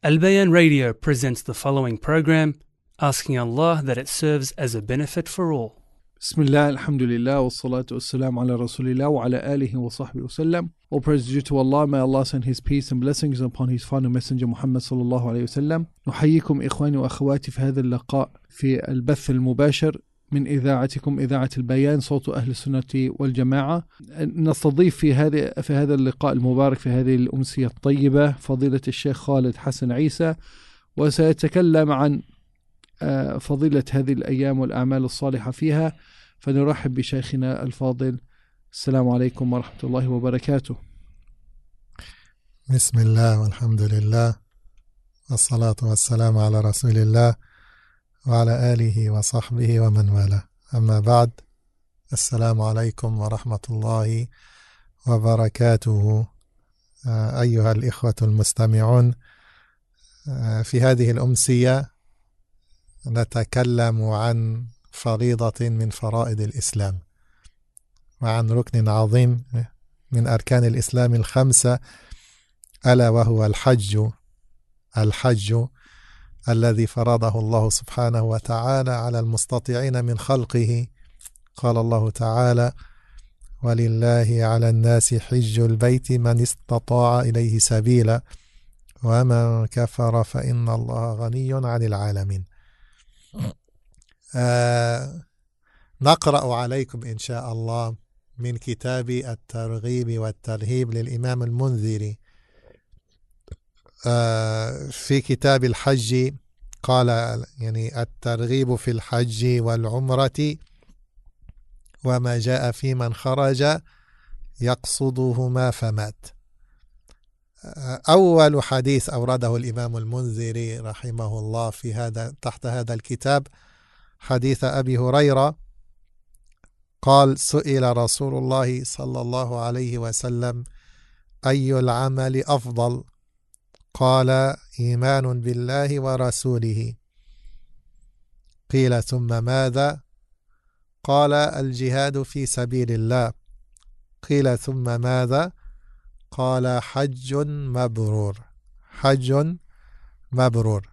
Al Bayan Radio presents the following program, asking Allah that it serves as a benefit for all. Bismillah, alhamdulillah, wassalatu wassalamu ala rasulillah wa ala alihi wa sahbihi wasallam. All praise is due to Allah. May Allah send His peace and blessings upon His final messenger Muhammad صلى الله عليه وسلم. نحييكم إخواني وأخواتي في هذا اللقاء في البث المباشر من إذاعتكم إذاعة البيان صوت أهل السنة والجماعة. نستضيف في هذه في هذا اللقاء المبارك في هذه الأمسية الطيبة فضيلة الشيخ خالد حسن عيسى. وسيتكلم عن آه، فضيلة هذه الأيام والأعمال الصالحة فيها. فنرحب بشيخنا الفاضل. السلام عليكم ورحمة الله وبركاته. بسم الله والحمد لله والصلاة والسلام على رسول الله. وعلى آله وصحبه ومن والاه. أما بعد السلام عليكم ورحمة الله وبركاته. آه، أيها الإخوة المستمعون آه، في هذه الأمسية نتكلم عن فريضة من فرائض الإسلام وعن ركن عظيم من أركان الإسلام الخمسة ألا وهو الحج. الحج الذي فرضه الله سبحانه وتعالى على المستطيعين من خلقه. قال الله تعالى ولله على الناس حج البيت من استطاع إليه سبيلا ومن كفر فإن الله غني عن العالمين. آه نقرأ عليكم إن شاء الله من كتاب الترغيب والترهيب للإمام المنذري. في كتاب الحج قال يعني الترغيب في الحج والعمرة وما جاء في من خرج يقصدهما فمات. أول حديث أورده الإمام المنذري رحمه الله في هذا تحت هذا الكتاب حديث أبي هريرة قال سئل رسول الله صلى الله عليه وسلم أي العمل أفضل؟ قال إيمان بالله ورسوله. قيل ثم ماذا؟ قال الجهاد في سبيل الله. قيل ثم ماذا؟ قال حج مبرور. حج مبرور.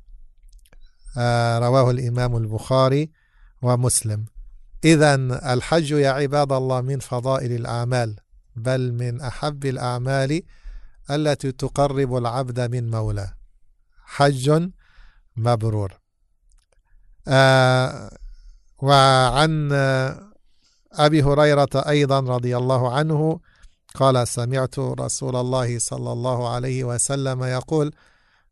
آه رواه الإمام البخاري ومسلم. إذا الحج يا عباد الله من فضائل الأعمال بل من أحب الأعمال التي تقرب العبد من مولاه. حج مبرور. آه وعن أبي هريرة أيضا رضي الله عنه قال سمعت رسول الله صلى الله عليه وسلم يقول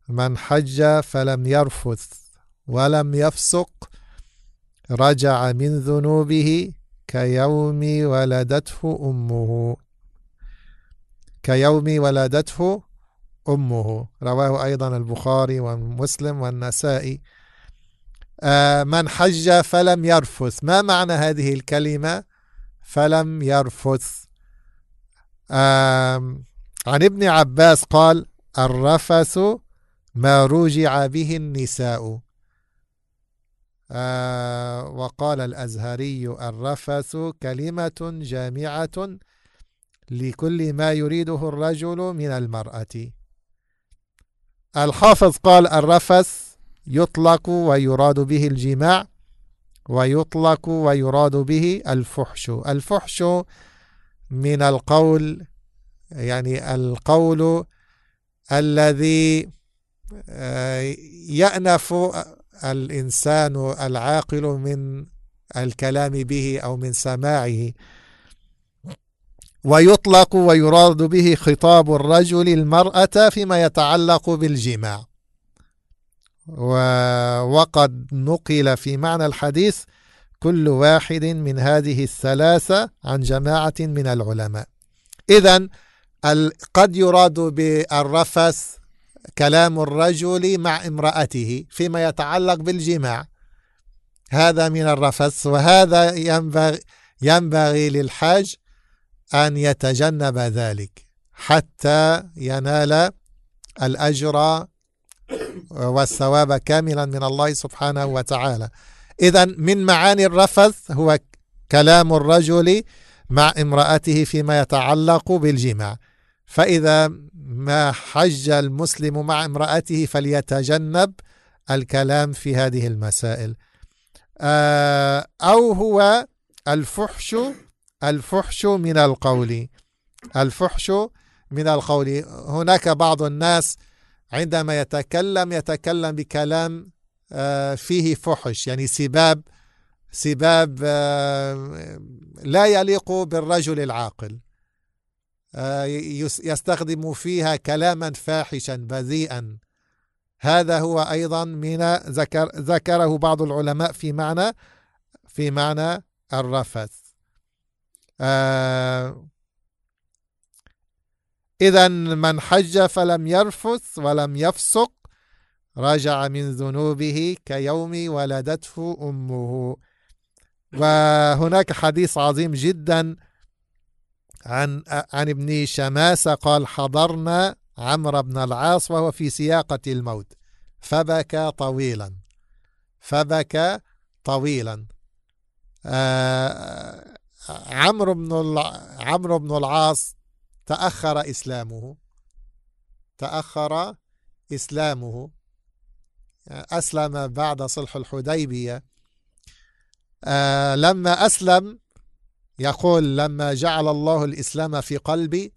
من حج فلم يرفث ولم يفسق رجع من ذنوبه كيوم ولدته أمه. كيوم ولدته أمه. رواه أيضا البخاري ومسلم والنسائي. آه من حج فلم يرفث. ما معنى هذه الكلمة؟ فلم يرفث. عن ابن عباس قال الرفث ما رجع به النساء. آه وقال الأزهري الرفث كلمة جامعة لكل ما يريده الرجل من المرأة. الحافظ قال الرفث يطلق ويراد به الجماع ويطلق ويراد به الفحش. الفحش من القول يعني القول الذي يأنف الإنسان العاقل من الكلام به أو من سماعه. ويطلق ويراد به خطاب الرجل المرأة فيما يتعلق بالجماع. وقد نقل في معنى الحديث كل واحد من هذه الثلاثة عن جماعة من العلماء. إذا قد يراد بالرفث كلام الرجل مع امرأته فيما يتعلق بالجماع. هذا من الرفث وهذا ينبغي, ينبغي للحاج أن يتجنب ذلك حتى ينال الأجر والثواب كاملا من الله سبحانه وتعالى. إذا من معاني الرفث هو كلام الرجل مع امرأته فيما يتعلق بالجماع. فإذا ما حج المسلم مع امرأته فليتجنب الكلام في هذه المسائل. آه، أو هو الفحش الفحش من القول. الفحش من القول. هناك بعض الناس عندما يتكلم يتكلم بكلام آه، فيه فحش يعني سباب سباب آه، لا يليق بالرجل العاقل. آه، يستخدم فيها كلاما فاحشا بذيئا. هذا هو أيضا من ذكر ذكره بعض العلماء في معنى في معنى الرفث. آه اذا من حج فلم يرفث ولم يفسق رجع من ذنوبه كيوم ولدته أمه. وهناك حديث عظيم جدا عن عن ابن شماسة قال حضرنا عمرو بن العاص وهو في سياقة الموت فبكى طويلا فبكى طويلا. آه عمرو بن عمرو بن العاص تأخر إسلامه. تأخر إسلامه. أسلم بعد صلح الحديبية. آه لما أسلم يقول لما جعل الله الإسلام في قلبي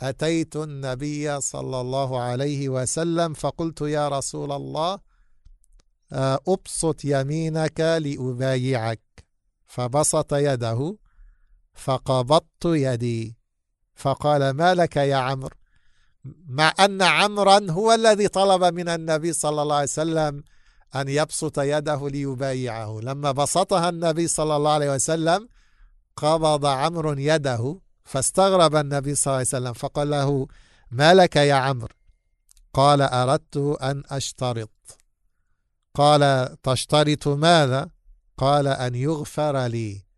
أتيت النبي صلى الله عليه وسلم فقلت يا رسول الله آه، أبسط يمينك لأبايعك. فبسط يده. فقبضت يدي. فقال ما لك يا عمرو؟ مع أن عمرا هو الذي طلب من النبي صلى الله عليه وسلم أن يبسط يده ليبايعه. لما بسطها النبي صلى الله عليه وسلم قبض عمرو يده فاستغرب النبي صلى الله عليه وسلم فقال له ما لك يا عمرو؟ قال أردت أن أشترط. قال تشترط ماذا؟ قال أن يغفر لي.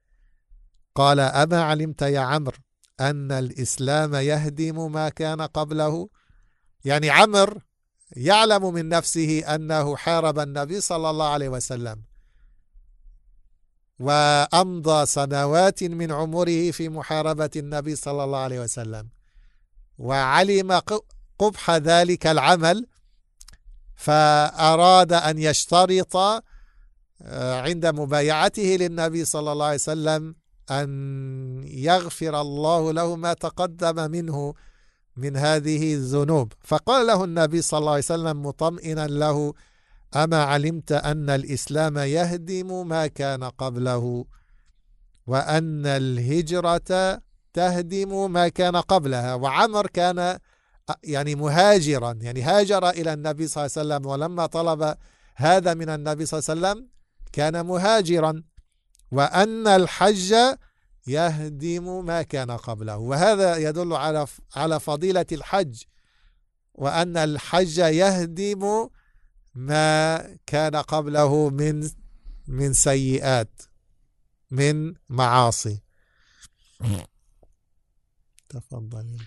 قال أما علمت يا عمرو أن الإسلام يهدم ما كان قبله؟ يعني عمرو يعلم من نفسه أنه حارب النبي صلى الله عليه وسلم وأمضى سنوات من عمره في محاربة النبي صلى الله عليه وسلم وعلم قبح ذلك العمل فأراد أن يشترط آه، عند مبايعته للنبي صلى الله عليه وسلم أن يغفر الله له ما تقدم منه من هذه الذنوب. فقال له النبي صلى الله عليه وسلم مطمئنا له أما علمت أن الإسلام يهدم ما كان قبله وأن الهجرة تهدم ما كان قبلها. وعمر كان يعني مهاجرا يعني هاجر إلى النبي صلى الله عليه وسلم ولما طلب هذا من النبي صلى الله عليه وسلم كان مهاجرا. وأن الحج يهدم ما كان قبله وهذا يدل على على فضيلة الحج وأن الحج يهدم ما كان قبله من من سيئات من معاصي تفضل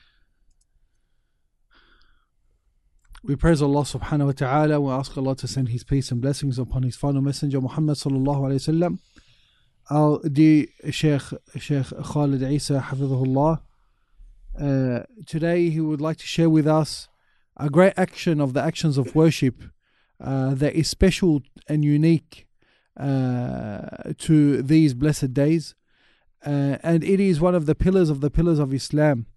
We praise Allah subhanahu wa ta'ala. We ask Allah to send His peace and blessings upon His final messenger Muhammad sallallahu alayhi wa sallam. Our dear Sheikh, Sheikh Khalid Isa, Hafidhullah. Uh, today he would like to share with us a great action of the actions of worship uh, that is special and unique uh, to these blessed days. Uh, and it is one of the pillars of the pillars of Islam.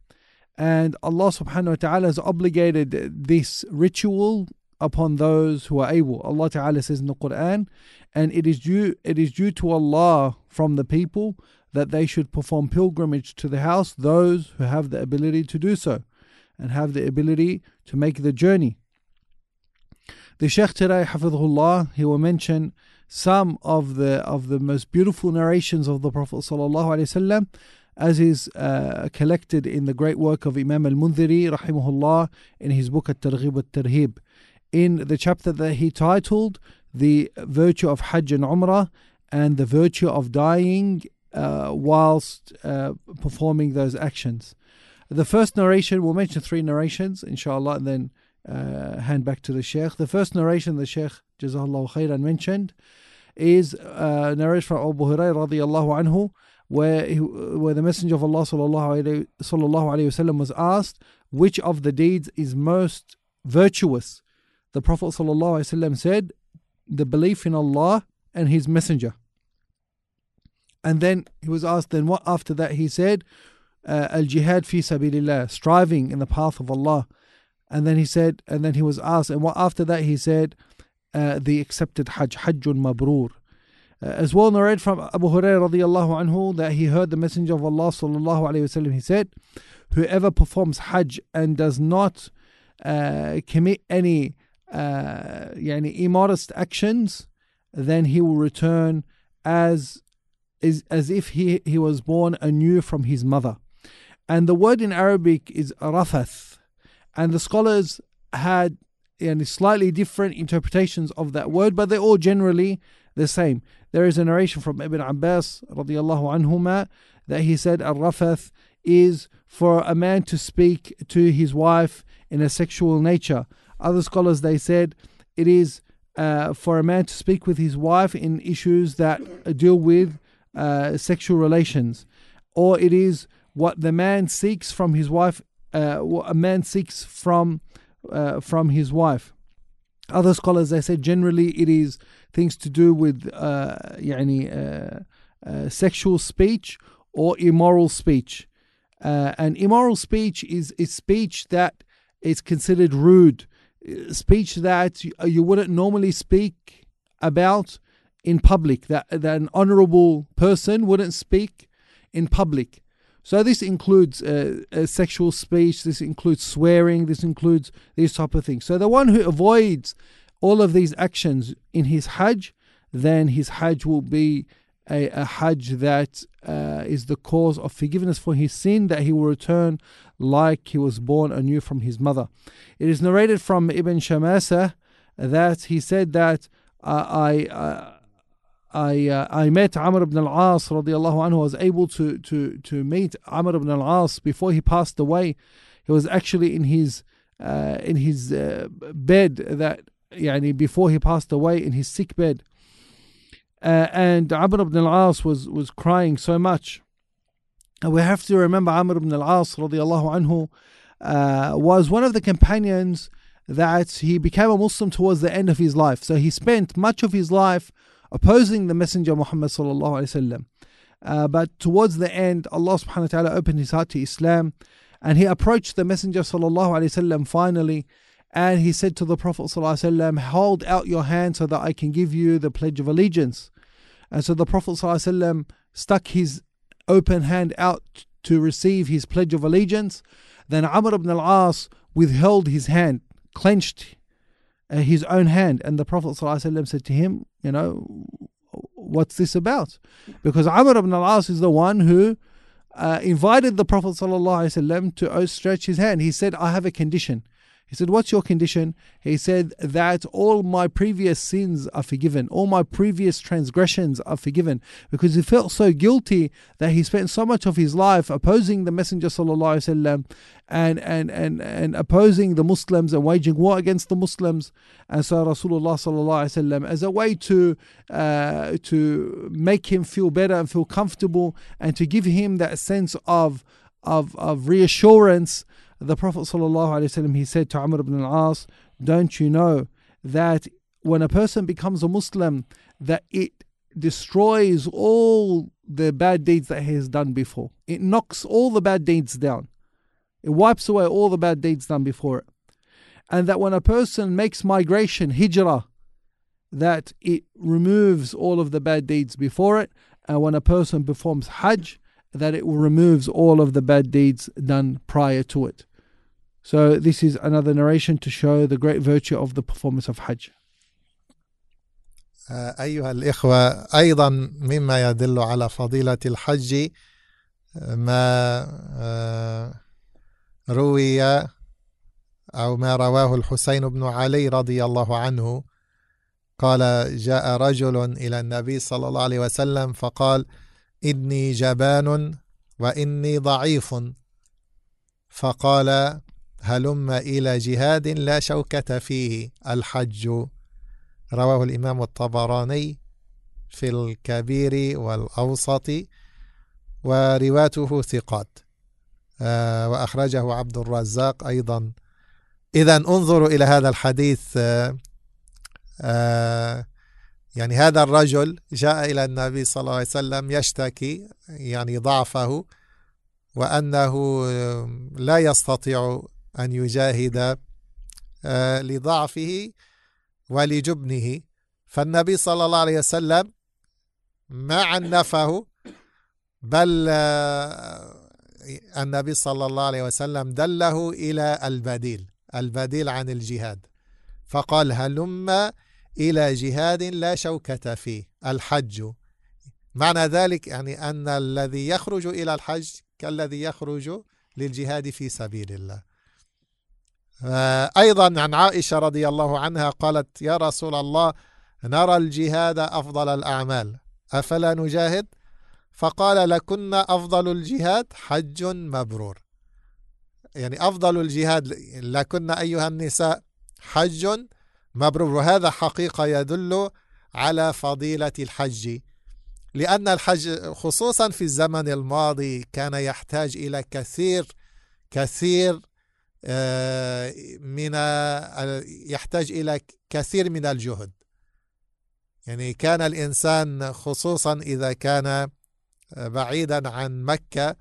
And Allah subhanahu wa ta'ala has obligated this ritual upon those who are able. Allah Ta'ala says in the Quran, and it is due it is due to Allah from the people that they should perform pilgrimage to the house, those who have the ability to do so and have the ability to make the journey. The Shaykh today, Hafidhullah, he will mention some of the of the most beautiful narrations of the Prophet Sallallahu as is uh, collected in the great work of Imam al-Mundhiri rahimahullah in his book At-Targhib at-Tarhib in the chapter that he titled the virtue of Hajj and Umrah and the virtue of dying uh, whilst uh, performing those actions. The first narration, we'll mention three narrations, inshallah, and then uh, hand back to the Sheikh. The first narration the Sheikh Jazakallah khairan mentioned is uh, narration from Abu Hurairah anhu where he, where the Messenger of Allah sallallahu wasallam was asked which of the deeds is most virtuous. The Prophet said, "The belief in Allah and His Messenger." And then he was asked, then what after that? He said, uh, Al jihad fi sabilillah, striving in the path of Allah. And then he said, and then he was asked, and what after that? He said, uh, the accepted Hajj, Hajjun Mabrur. Uh, as well narrated from Abu Hurairah radiallahu anhu that he heard the Messenger of Allah sallallahu alayhi wasallam. He said, whoever performs Hajj and does not uh, commit any uh, yani immodest actions, then he will return as is as if he, he was born anew from his mother. And the word in Arabic is rafath. And the scholars had yani, slightly different interpretations of that word, but they're all generally the same. There is a narration from Ibn Abbas radiallahu anhuma that he said al-rafath is for a man to speak to his wife in a sexual nature. Other scholars they said it is uh, for a man to speak with his wife in issues that deal with uh, sexual relations, or it is what the man seeks from his wife, uh, what a man seeks from uh, from his wife. Other scholars they say generally it is things to do with uh, يعني, uh, uh, sexual speech or immoral speech. Uh, and immoral speech is, is speech that is considered rude, speech that you, you wouldn't normally speak about in public, that, that an honorable person wouldn't speak in public. So this includes uh, uh, sexual speech, this includes swearing, this includes these type of things. So the one who avoids all of these actions in his Hajj, then his Hajj will be a, a Hajj that uh, is the cause of forgiveness for his sin, that he will return like he was born anew from his mother. It is narrated from Ibn Shamasa that he said that uh, I. Uh, I uh, I met Amr ibn al-As radiallahu anhu. Was able to to to meet Amr ibn al-As before he passed away. He was actually in his uh, in his uh, bed that yani before he passed away in his sick bed. Uh, and Amr ibn al-As was was crying so much. And we have to remember Amr ibn al-As radiallahu anhu uh, was one of the companions that he became a Muslim towards the end of his life. So he spent much of his life opposing the Messenger Muhammad sallallahu alaihi wasallam. Uh, but towards the end, Allah subhanahu wa ta'ala opened his heart to Islam and he approached the Messenger sallallahu alaihi wasallam finally and he said to the Prophet wasallam, hold out your hand so that I can give you the pledge of allegiance. And so the Prophet wasallam stuck his open hand out to receive his pledge of allegiance. Then Amr ibn al-As withheld his hand, clenched uh, his own hand. And the Prophet ﷺ said to him, You know, what's this about? Because Amr ibn al As is the one who uh, invited the Prophet ﷺ to outstretch his hand. He said, I have a condition. He said, What's your condition? He said, That all my previous sins are forgiven, all my previous transgressions are forgiven. Because he felt so guilty that he spent so much of his life opposing the Messenger وسلم, and, and, and, and opposing the Muslims and waging war against the Muslims. And so Rasulullah وسلم, as a way to, uh, to make him feel better and feel comfortable and to give him that sense of, of, of reassurance the Prophet ﷺ, he said to Amr ibn al-As, don't you know that when a person becomes a Muslim, that it destroys all the bad deeds that he has done before. It knocks all the bad deeds down. It wipes away all the bad deeds done before it. And that when a person makes migration, hijrah, that it removes all of the bad deeds before it. And when a person performs hajj, that it removes all of the bad deeds done prior to it. So this is another narration to show the great virtue of the performance of Hajj. أيها الإخوة أيضا مما يدل على فضيلة الحج ما روي أو ما رواه الحسين بن علي رضي الله عنه قال جاء رجل إلى النبي صلى الله عليه وسلم فقال إني جبان وإني ضعيف فقال هلم إلى جهاد لا شوكة فيه. الحج. رواه الإمام الطبراني في الكبير والأوسط ورواته ثقات. آه، وأخرجه عبد الرزاق أيضا. إذا انظروا إلى هذا الحديث. يعني هذا الرجل جاء إلى النبي صلى الله عليه وسلم يشتكي يعني ضعفه وأنه لا يستطيع أن يجاهد آه، لضعفه ولجبنه. فالنبي صلى الله عليه وسلم ما عنفه بل آه، النبي صلى الله عليه وسلم دله إلى البديل البديل عن الجهاد. فقال هلم إلى جهاد لا شوكة فيه الحج. معنى ذلك يعني أن الذي يخرج إلى الحج كالذي يخرج للجهاد في سبيل الله. أيضا عن عائشة رضي الله عنها قالت يا رسول الله نرى الجهاد أفضل الأعمال أفلا نجاهد؟ فقال لكن أفضل الجهاد حج مبرور. يعني أفضل الجهاد لكن أيها النساء حج مبرور. وهذا حقيقة يدل على فضيلة الحج لأن الحج خصوصا في الزمن الماضي كان يحتاج إلى كثير كثير آه، من يحتاج إلى كثير من الجهد. يعني كان الإنسان خصوصا إذا كان بعيدا عن مكة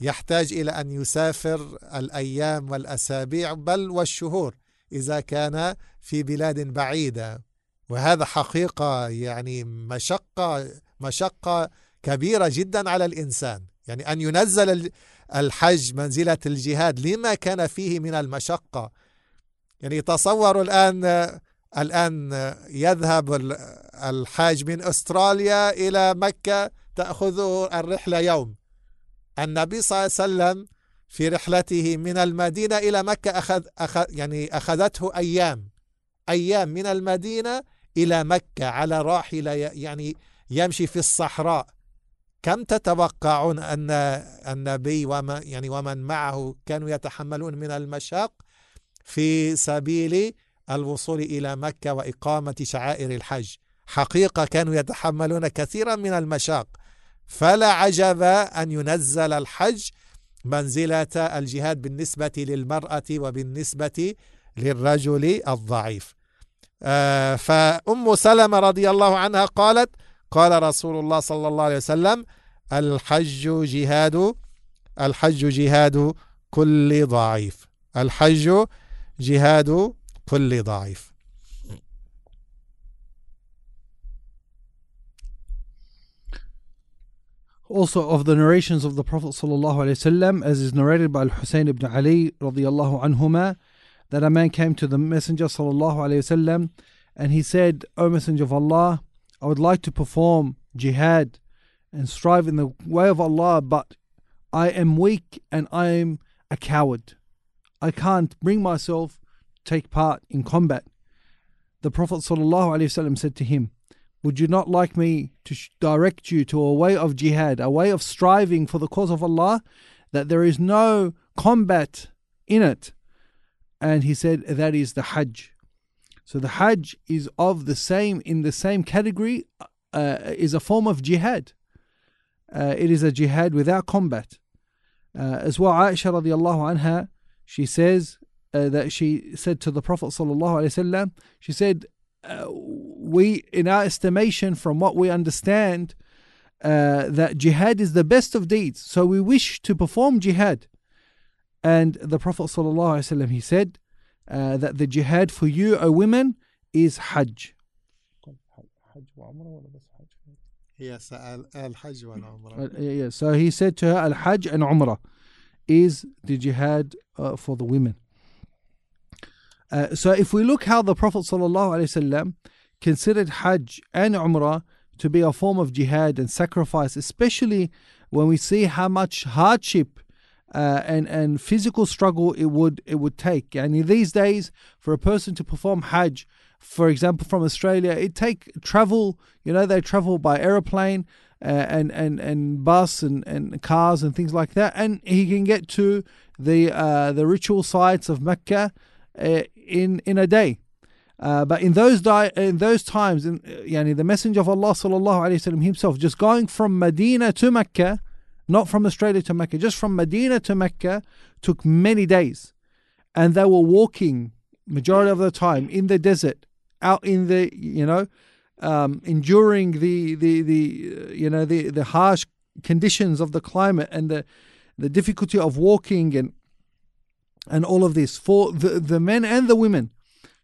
يحتاج إلى أن يسافر الأيام والأسابيع بل والشهور إذا كان في بلاد بعيدة. وهذا حقيقة يعني مشقة مشقة كبيرة جدا على الإنسان. يعني أن ينزل الحج منزلة الجهاد لما كان فيه من المشقة. يعني تصوروا الآن الآن يذهب الحاج من أستراليا إلى مكة تأخذه الرحلة يوم. النبي صلى الله عليه وسلم في رحلته من المدينة إلى مكة أخذ, أخذ يعني أخذته أيام أيام من المدينة إلى مكة على راحلة يعني يمشي في الصحراء. كم تتوقعون أن النبي ومن يعني ومن معه كانوا يتحملون من المشاق في سبيل الوصول إلى مكة وإقامة شعائر الحج؟ حقيقة كانوا يتحملون كثيرا من المشاق. فلا عجب أن ينزل الحج منزلة الجهاد بالنسبة للمرأة وبالنسبة للرجل الضعيف. آه، فأم سلمة رضي الله عنها قالت قال رسول الله صلى الله عليه وسلم الحج جهاد الحج جهاد كل ضعيف الحج جهاد كل ضعيف Also of the narrations of the Prophet وسلم, as is narrated by Al-Husayn ibn Ali radiallahu anhuma, that a man came to the Messenger sallallahu alayhi wasallam and he said, O Messenger of Allah, I would like to perform jihad and strive in the way of Allah, but I am weak and I am a coward. I can't bring myself to take part in combat. The Prophet ﷺ said to him, Would you not like me to direct you to a way of jihad, a way of striving for the cause of Allah, that there is no combat in it? And he said, That is the Hajj. So the Hajj is of the same, in the same category, uh, is a form of jihad. Uh, it is a jihad without combat. Uh, as well, Aisha radiallahu anha, she says uh, that she said to the Prophet sallallahu alaihi wasallam, she said, uh, "We, in our estimation, from what we understand, uh, that jihad is the best of deeds. So we wish to perform jihad." And the Prophet sallallahu alaihi wasallam he said uh, that the jihad for you, O women, is Hajj. Yes, al-Hajj wal Yeah, so he said to her, al-Hajj and Umrah is the jihad uh, for the women. Uh, so if we look how the Prophet ﷺ considered Hajj and Umrah to be a form of jihad and sacrifice, especially when we see how much hardship uh, and and physical struggle it would it would take. And in these days, for a person to perform Hajj, for example, from Australia, it take travel. You know, they travel by aeroplane uh, and and and bus and, and cars and things like that, and he can get to the uh, the ritual sites of Mecca uh, in in a day. Uh, but in those di- in those times, in, yani the Messenger of Allah sallallahu alaihi wasallam himself, just going from Medina to Mecca, not from Australia to Mecca, just from Medina to Mecca took many days. And they were walking majority of the time in the desert, out in the, you know, um, enduring the, the, the, uh, you know, the, the harsh conditions of the climate and the, the difficulty of walking and, and all of this for the, the men and the women.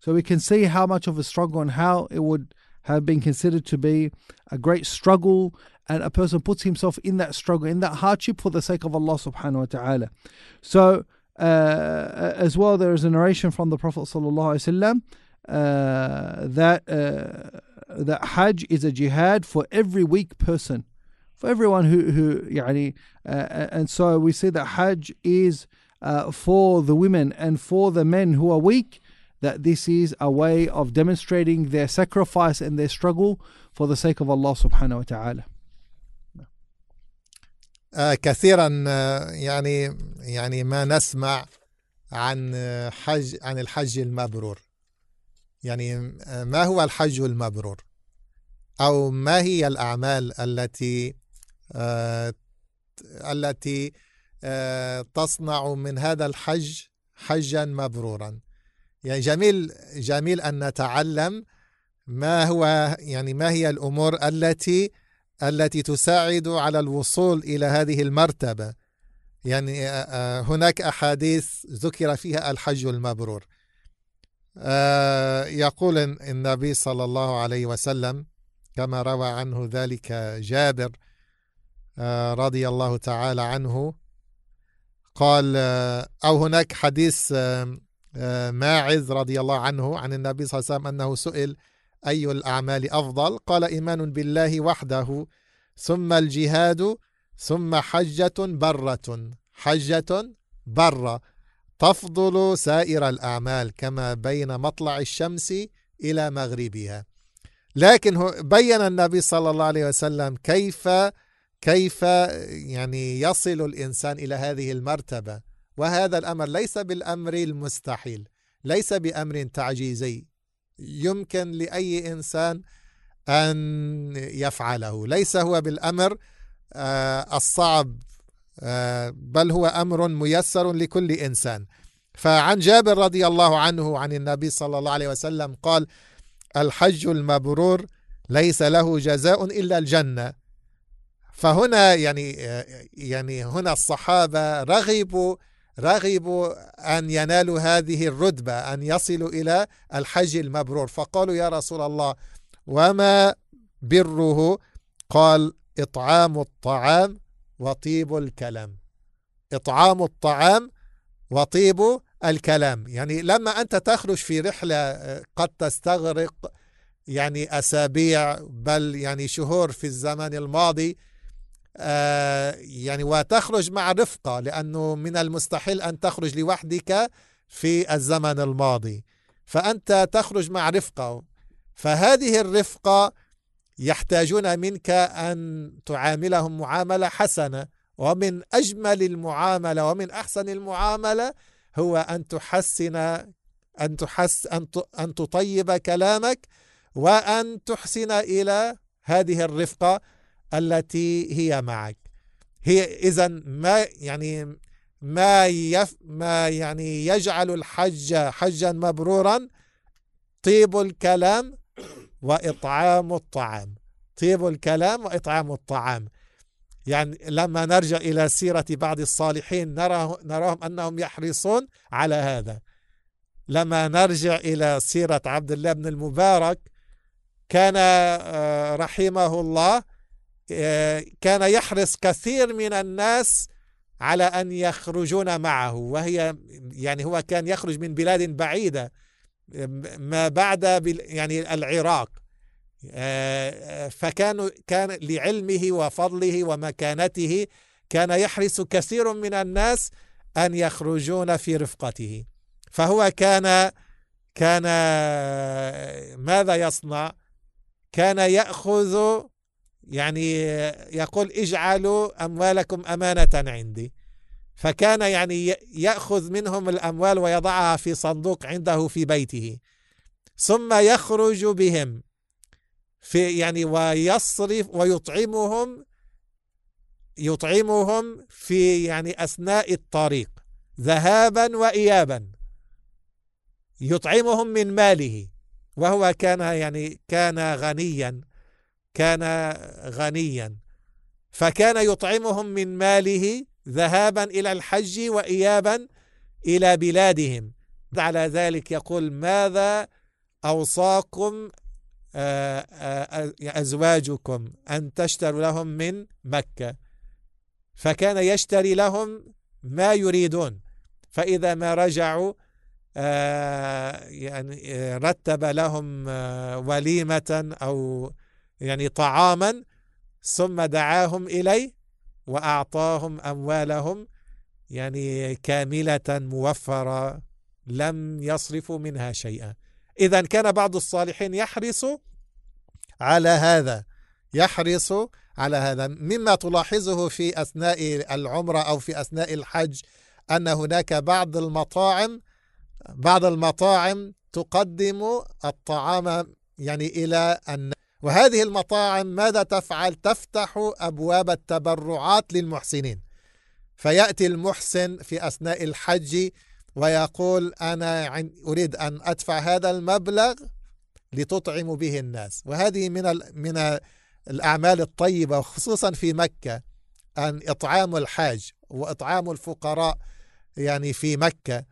So we can see how much of a struggle and how it would have been considered to be a great struggle and a person puts himself in that struggle, in that hardship for the sake of Allah subhanahu wa ta'ala. So, uh, as well, there is a narration from the Prophet sallallahu alaihi wasallam uh, that uh, that Hajj is a jihad for every weak person, for everyone who who yani, uh, and so we see that Hajj is uh, for the women and for the men who are weak. That this is a way of demonstrating their sacrifice and their struggle for the sake of Allah subhanahu wa ta'ala. آه كثيرا آه يعني يعني ما نسمع عن آه، حج عن الحج المبرور يعني آه، ما هو الحج المبرور؟ أو ما هي الأعمال التي آه التي آه تصنع من هذا الحج حجا مبرورا؟ يعني جميل جميل أن نتعلم ما هو يعني ما هي الأمور التي التي تساعد على الوصول إلى هذه المرتبة. يعني هناك أحاديث ذكر فيها الحج المبرور. يقول النبي صلى الله عليه وسلم كما روى عنه ذلك جابر رضي الله تعالى عنه قال أو هناك حديث ماعز رضي الله عنه عن النبي صلى الله عليه وسلم أنه سئل أي الأعمال أفضل؟ قال إيمان بالله وحده ثم الجهاد ثم حجة برة حجة برة. تفضل سائر الأعمال كما بين مطلع الشمس إلى مغربها. لكن بين النبي صلى الله عليه وسلم كيف كيف يعني يصل الإنسان إلى هذه المرتبة؟ وهذا الأمر ليس بالأمر المستحيل ليس بأمر تعجيزي. يمكن لأي إنسان أن يفعله. ليس هو بالأمر آه، الصعب بل هو أمر ميسر لكل إنسان. فعن جابر رضي الله عنه عن النبي صلى الله عليه وسلم قال الحج المبرور ليس له جزاء إلا الجنة. فهنا يعني آه، يعني هنا الصحابة رغبوا رغبوا أن ينالوا هذه الرتبة أن يصلوا إلى الحج المبرور. فقالوا يا رسول الله وما بره؟ قال إطعام الطعام وطيب الكلام. إطعام الطعام وطيب الكلام. يعني لما أنت تخرج في رحلة قد تستغرق يعني أسابيع بل يعني شهور في الزمن الماضي آه، يعني وتخرج مع رفقة لأنه من المستحيل أن تخرج لوحدك في الزمن الماضي. فأنت تخرج مع رفقة. فهذه الرفقة يحتاجون منك أن تعاملهم معاملة حسنة ومن أجمل المعاملة ومن أحسن المعاملة هو أن تحسن أن تحس أن أن تطيب كلامك وأن تحسن إلى هذه الرفقة التي هي معك. هي اذا ما يعني ما يف ما يعني يجعل الحج حجا مبرورا طيب الكلام وإطعام الطعام. طيب الكلام وإطعام الطعام. يعني لما نرجع إلى سيرة بعض الصالحين نرى نراهم أنهم يحرصون على هذا. لما نرجع إلى سيرة عبد الله بن المبارك كان آه، رحمه الله آه، كان يحرص كثير من الناس على أن يخرجون معه وهي يعني هو كان يخرج من بلاد بعيدة. ما بعد يعني العراق. فكان كان لعلمه وفضله ومكانته كان يحرص كثير من الناس أن يخرجون في رفقته. فهو كان كان ماذا يصنع؟ كان يأخذ يعني يقول اجعلوا أموالكم أمانة عندي. فكان يعني يأخذ منهم الأموال ويضعها في صندوق عنده في بيته. ثم يخرج بهم في يعني ويصرف ويطعمهم يطعمهم في يعني أثناء الطريق ذهابا وإيابا. يطعمهم من ماله وهو كان يعني كان غنيا كان غنيا. فكان يطعمهم من ماله ذهابا إلى الحج وإيابا إلى بلادهم. على ذلك يقول ماذا أوصاكم آه، آه، أزواجكم أن تشتروا لهم من مكة؟ فكان يشتري لهم ما يريدون. فإذا ما رجعوا آه، يعني رتب لهم وليمة أو يعني طعاما ثم دعاهم إليه وأعطاهم أموالهم يعني كاملة موفرة لم يصرفوا منها شيئا. إذا كان بعض الصالحين يحرص على هذا يحرص على هذا. مما تلاحظه في أثناء العمرة أو في أثناء الحج أن هناك بعض المطاعم بعض المطاعم تقدم الطعام يعني إلى الناس. وهذه المطاعم ماذا تفعل؟ تفتح أبواب التبرعات للمحسنين. فيأتي المحسن في أثناء الحج ويقول أنا أريد أن أدفع هذا المبلغ لتطعم به الناس. وهذه من من الأعمال الطيبة خصوصا في مكة أن إطعام الحاج وإطعام الفقراء يعني في مكة.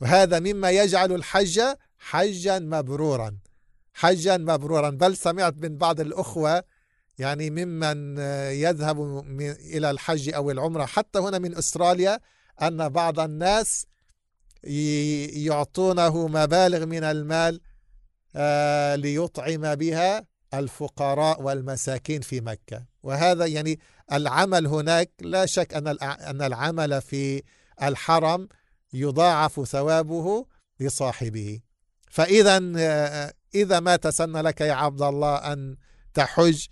وهذا مما يجعل الحج حجا مبرورا. حجا مبرورا. بل سمعت من بعض الأخوة يعني ممن يذهب إلى الحج أو العمرة حتى هنا من أستراليا أن بعض الناس يعطونه مبالغ من المال آه، ليطعم بها الفقراء والمساكين في مكة. وهذا يعني العمل هناك لا شك أن أن العمل في الحرم يضاعف ثوابه لصاحبه. فإذا آه، إذا ما تسن لك يا عبد الله أن تحج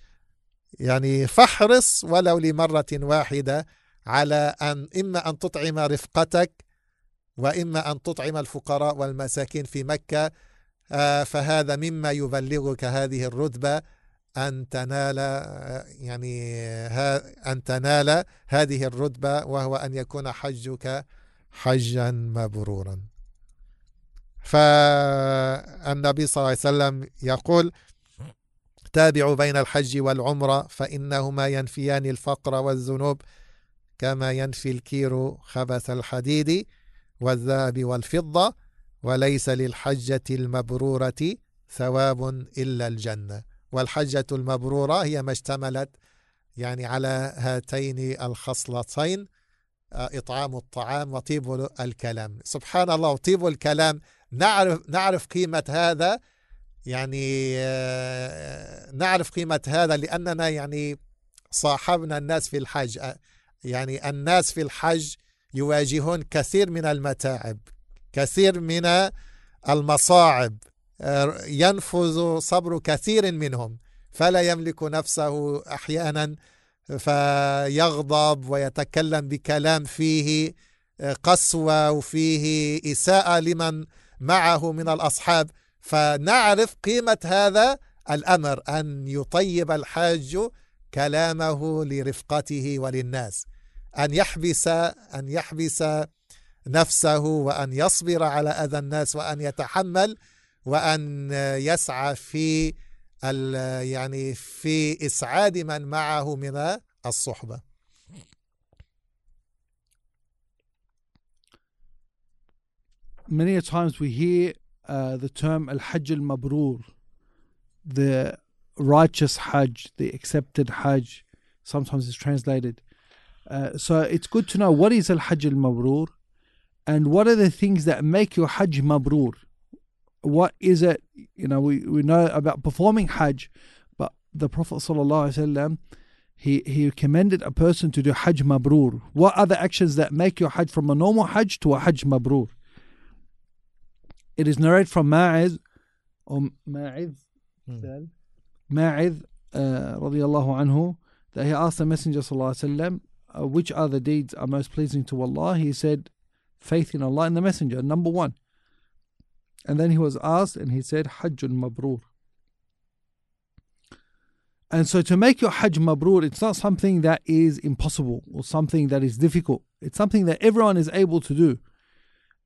يعني فاحرص ولو لمرة واحدة على أن إما أن تطعم رفقتك وإما أن تطعم الفقراء والمساكين في مكة آه، فهذا مما يبلغك هذه الرتبة أن تنال يعني أن تنال هذه الرتبة وهو أن يكون حجك حجا مبرورا. فالنبي صلى الله عليه وسلم يقول تابعوا بين الحج والعمرة فإنهما ينفيان الفقر والذنوب كما ينفي الكير خبث الحديد والذهب والفضة وليس للحجة المبرورة ثواب إلا الجنة. والحجة المبرورة هي ما اشتملت يعني على هاتين الخصلتين آه، إطعام الطعام وطيب الكلام. سبحان الله وطيب الكلام نعرف نعرف قيمة هذا يعني آه، نعرف قيمة هذا لأننا يعني صاحبنا الناس في الحج. آه، يعني الناس في الحج يواجهون كثير من المتاعب كثير من المصاعب ينفذ صبر كثير منهم فلا يملك نفسه أحيانا فيغضب ويتكلم بكلام فيه قسوة وفيه إساءة لمن معه من الأصحاب. فنعرف قيمة هذا الأمر أن يطيب الحاج كلامه لرفقته وللناس. أن يحبس أن يحبس نفسه وأن يصبر على أذى الناس وأن يتحمل وأن يسعى في يعني في إسعاد من معه من الصحبة. Many a times we hear uh, the term al-hajj al-mabrur, the righteous hajj, the accepted hajj, sometimes it's translated. Uh, so it's good to know what is Al Hajj al Mabrur and what are the things that make your Hajj Mabrur. What is it? You know, we, we know about performing Hajj, but the Prophet ﷺ, he, he commended a person to do Hajj Mabrur. What are the actions that make your Hajj from a normal Hajj to a Hajj Mabrur? It is narrated from Ma'iz or Ma'iz, hmm. Ma'iz uh, radiallahu anhu, that he asked the Messenger sallallahu uh, which other deeds are most pleasing to Allah? He said, faith in Allah and the Messenger, number one. And then he was asked and he said, Hajjun Mabrur. And so to make your Hajj mabrur, it's not something that is impossible or something that is difficult. It's something that everyone is able to do.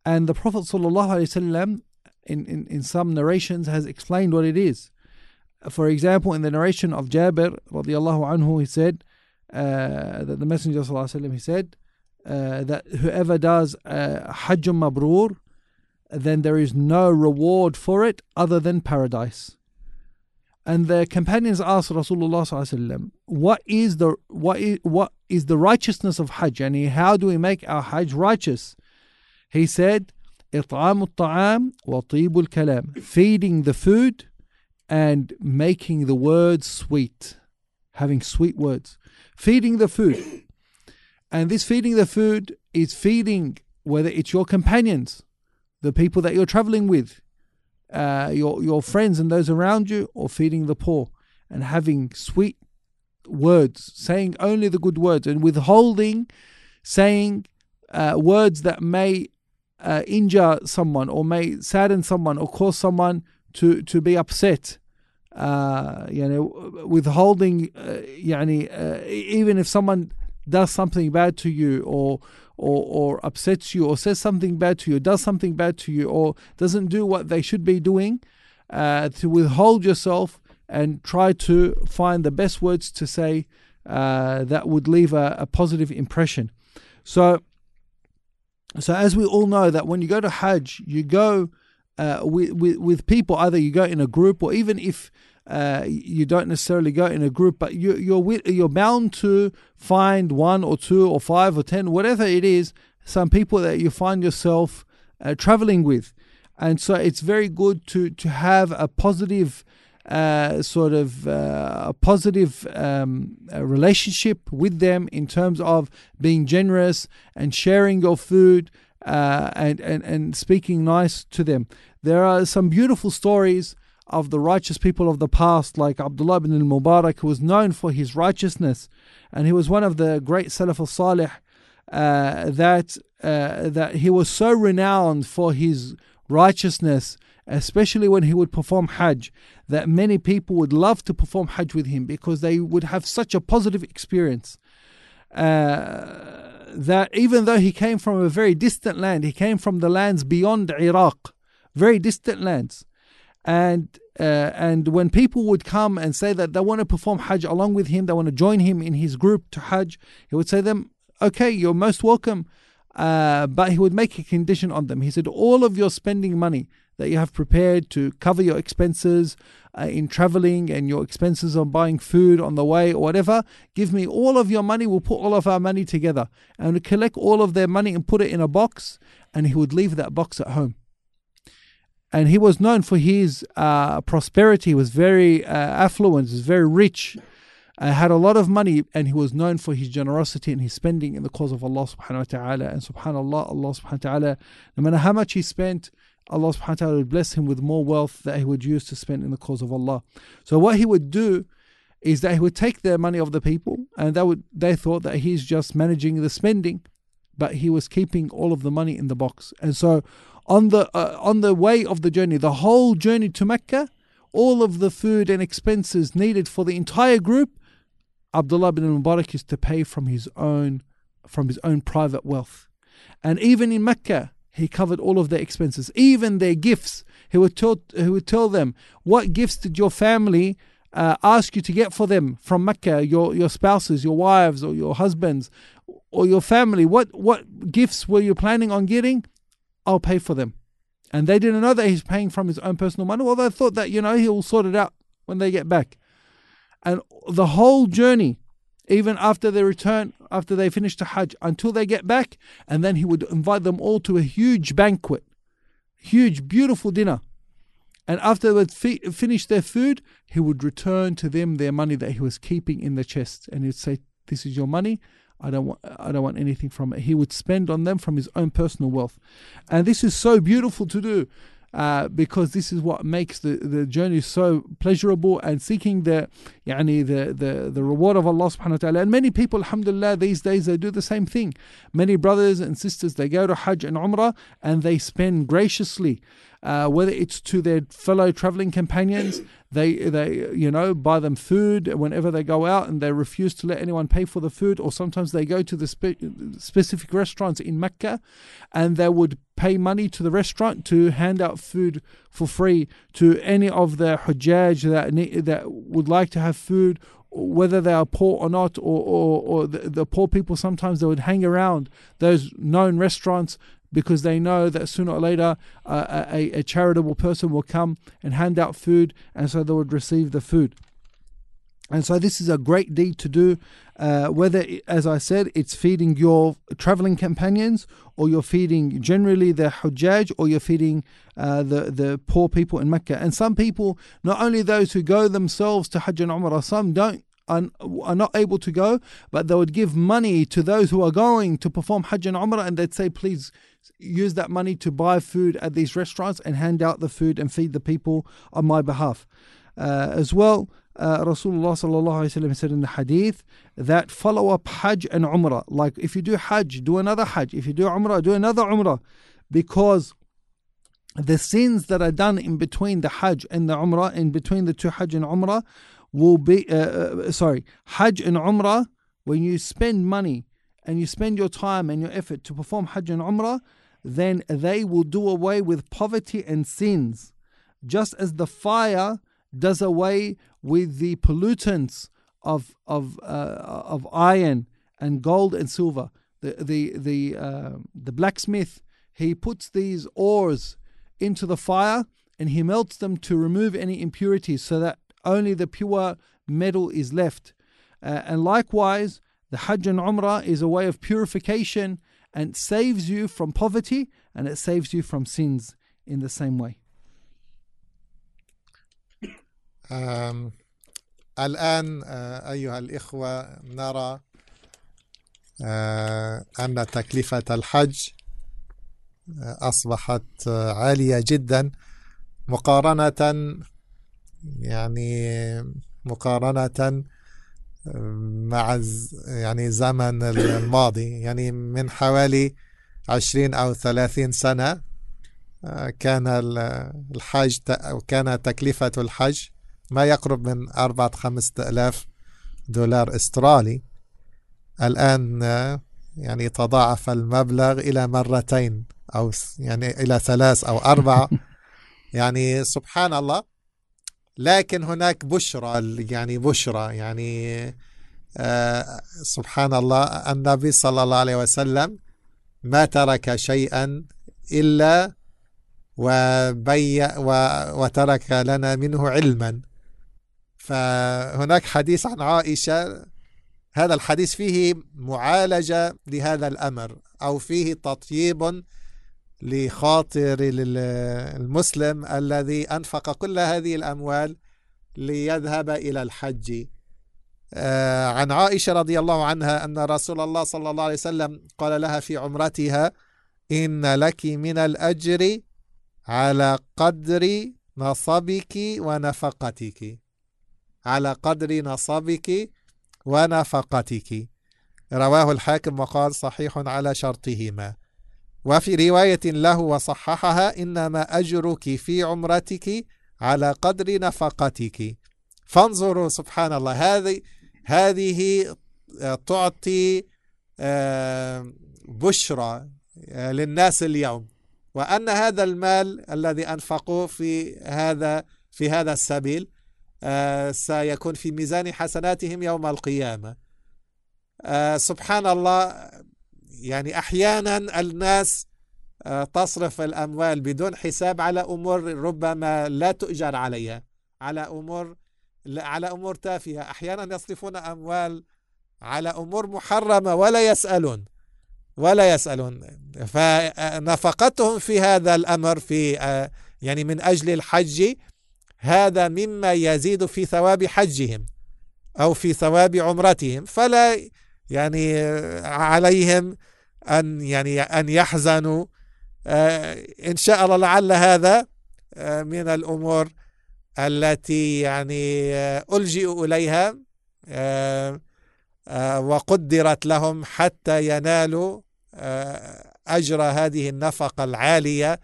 And the Prophet ﷺ, in, in, in some narrations, has explained what it is. For example, in the narration of Jabir radiallahu anhu, he said uh, that the Messenger ﷺ, he said uh, that whoever does uh, mabrur, then there is no reward for it other than paradise. And the companions asked Rasulullah what is the what is what is the righteousness of Hajj? And how do we make our Hajj righteous? He said, إطعام الطعام وطيب الكلام feeding the food and making the words sweet having sweet words feeding the food and this feeding the food is feeding whether it's your companions the people that you're traveling with uh, your your friends and those around you, or feeding the poor, and having sweet words, saying only the good words, and withholding saying uh, words that may uh, injure someone or may sadden someone or cause someone to to be upset uh, you know withholding uh, yani, uh, even if someone does something bad to you or or or upsets you or says something bad to you does something bad to you or doesn't do what they should be doing uh, to withhold yourself and try to find the best words to say uh, that would leave a, a positive impression. So so as we all know that when you go to Hajj, you go uh, with, with, with people. Either you go in a group, or even if uh, you don't necessarily go in a group, but you, you're you're bound to find one or two or five or ten, whatever it is, some people that you find yourself uh, traveling with, and so it's very good to to have a positive. Uh, sort of uh, a positive um, relationship with them in terms of being generous and sharing your food uh, and, and, and speaking nice to them. There are some beautiful stories of the righteous people of the past, like Abdullah ibn al Mubarak, who was known for his righteousness, and he was one of the great Salaf al Salih. Uh, that uh, that he was so renowned for his righteousness, especially when he would perform Hajj, that many people would love to perform Hajj with him because they would have such a positive experience. Uh, that even though he came from a very distant land, he came from the lands beyond Iraq, very distant lands and uh, and when people would come and say that they want to perform Hajj along with him, they want to join him in his group to Hajj, he would say them, "Okay, you're most welcome," uh, but he would make a condition on them. He said, "All of your spending money that you have prepared to cover your expenses uh, in traveling and your expenses on buying food on the way or whatever, give me all of your money. We'll put all of our money together and collect all of their money and put it in a box." And he would leave that box at home and he was known for his uh, prosperity. He was very uh, affluent, He was very rich, uh, had a lot of money, and he was known for his generosity and his spending in the cause of Allah subhanahu wa ta'ala. And subhanallah, Allah subhanahu wa ta'ala, no matter how much he spent, Allah subhanahu wa ta'ala would bless him with more wealth that he would use to spend in the cause of Allah. So what he would do is that he would take the money of the people and they would they thought that he's just managing the spending, but he was keeping all of the money in the box. And so on the uh, on the way of the journey, the whole journey to Mecca, all of the food and expenses needed for the entire group, Abdullah bin Mubarak is to pay from his own from his own private wealth. And even in Mecca, he covered all of their expenses, even their gifts. He would tell he would tell them, "What gifts did your family uh, ask you to get for them from Mecca? Your your spouses, your wives, or your husbands, or your family? What what gifts were you planning on getting? I'll pay for them. And they didn't know that he's paying from his own personal money. Well, they thought that, you know, he'll sort it out when they get back. And the whole journey, even after their return, after they finish the Hajj, until they get back, and then he would invite them all to a huge banquet, huge, beautiful dinner. And after they fi- finish their food, he would return to them their money that he was keeping in the chest. And he'd say, This is your money. I don't want I don't want anything from it. He would spend on them from his own personal wealth, and this is so beautiful to do. Uh, because this is what makes the, the journey so pleasurable and seeking the yani the, the, the reward of Allah subhanahu wa ta'ala. And many people, alhamdulillah, these days they do the same thing. Many brothers and sisters they go to Hajj and Umrah and they spend graciously. Uh, whether it's to their fellow traveling companions. They, they, you know, buy them food whenever they go out, and they refuse to let anyone pay for the food. Or sometimes they go to the spe- specific restaurants in Mecca, and they would pay money to the restaurant to hand out food for free to any of the Hujjaj that ne- that would like to have food whether they are poor or not, or, or, or the, the, poor people sometimes they would hang around those known restaurants because they know that sooner or later uh, a, a charitable person will come and hand out food, and so they would receive the food. And so this is a great deed to do, uh, whether, as I said, it's feeding your traveling companions, or you're feeding generally the Hujjaj, or you're feeding uh, the the poor people in Mecca. And some people, not only those who go themselves to Hajj and Umrah, some don't are, are not able to go, but they would give money to those who are going to perform Hajj and Umrah, and they'd say, please use that money to buy food at these restaurants and hand out the food and feed the people on my behalf. Uh, as well, uh, Rasulullah sallallahu said in the hadith that follow up Hajj and Umrah. Like if you do Hajj, do another Hajj. If you do Umrah, do another Umrah, because the sins that are done in between the Hajj and the Umrah, in between the two Hajj and Umrah, will be uh, uh, sorry Hajj and Umrah. When you spend money and you spend your time and your effort to perform Hajj and Umrah, then they will do away with poverty and sins, just as the fire does away with the pollutants of of uh, of iron and gold and silver. The the the uh, the blacksmith he puts these ores into the fire and he melts them to remove any impurities, so that only the pure metal is left. Uh, and likewise, the Hajj and Umrah is a way of purification and saves you from poverty and it saves you from sins in the same way. Um, الآن أيها الإخوة نرى أن تكلفة الحج أصبحت عالية جدا مقارنة يعني مقارنة مع يعني زمن الماضي. يعني من حوالي عشرين أو ثلاثين سنة كان الحج أو كان تكلفة الحج ما يقرب من أربعة خمسة آلاف دولار استرالي. الآن يعني تضاعف المبلغ إلى مرتين أو يعني إلى ثلاث أو أربعة. يعني سبحان الله لكن هناك بشرى يعني بشرى يعني آه سبحان الله النبي صلى الله عليه وسلم ما ترك شيئا إلا وبي وترك لنا منه علما. فهناك حديث عن عائشة هذا الحديث فيه معالجة لهذا الأمر أو فيه تطيب لخاطر المسلم الذي أنفق كل هذه الأموال ليذهب إلى الحج. آه، عن عائشة رضي الله عنها أن رسول الله صلى الله عليه وسلم قال لها في عمرتها إن لك من الأجر على قدر نصبك ونفقتك. على قدر نصبك ونفقتك. رواه الحاكم وقال صحيح على شرطهما. وفي رواية له وصححها إنما أجرك في عمرتك على قدر نفقتك. فانظروا سبحان الله هذه هذه تعطي آه، بشرى آه، للناس اليوم. وأن هذا المال الذي أنفقوه في هذا في هذا السبيل آه، سيكون في ميزان حسناتهم يوم القيامة. سبحان الله يعني أحيانا الناس آه، تصرف الأموال بدون حساب على أمور ربما لا تؤجر عليها على أمور على أمور تافهة. أحيانا يصرفون أموال على أمور محرمة ولا يسألون ولا يسألون. فنفقتهم في هذا الأمر في آه، يعني من أجل الحج هذا مما يزيد في ثواب حجهم أو في ثواب عمرتهم. فلا يعني آه، عليهم أن يعني أن يحزنوا. آه، إن شاء الله لعل هذا آه، من الأمور التي يعني آه، ألجئوا إليها. وقدرت لهم حتى ينالوا أجر هذه النفقة العالية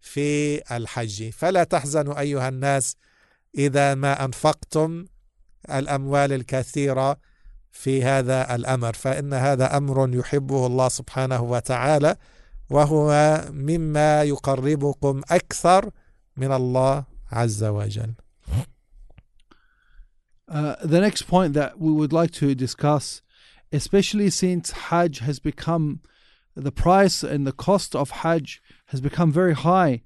في الحج. فلا تحزنوا أيها الناس إذا ما أنفقتم الأموال الكثيرة. في هذا الأمر فإن هذا أمر يحبه الله سبحانه وتعالى وهو مما يقربكم أكثر من الله عز وجل Uh, the next point that we would like to discuss, especially since Hajj has become the price and the cost of Hajj has become very high,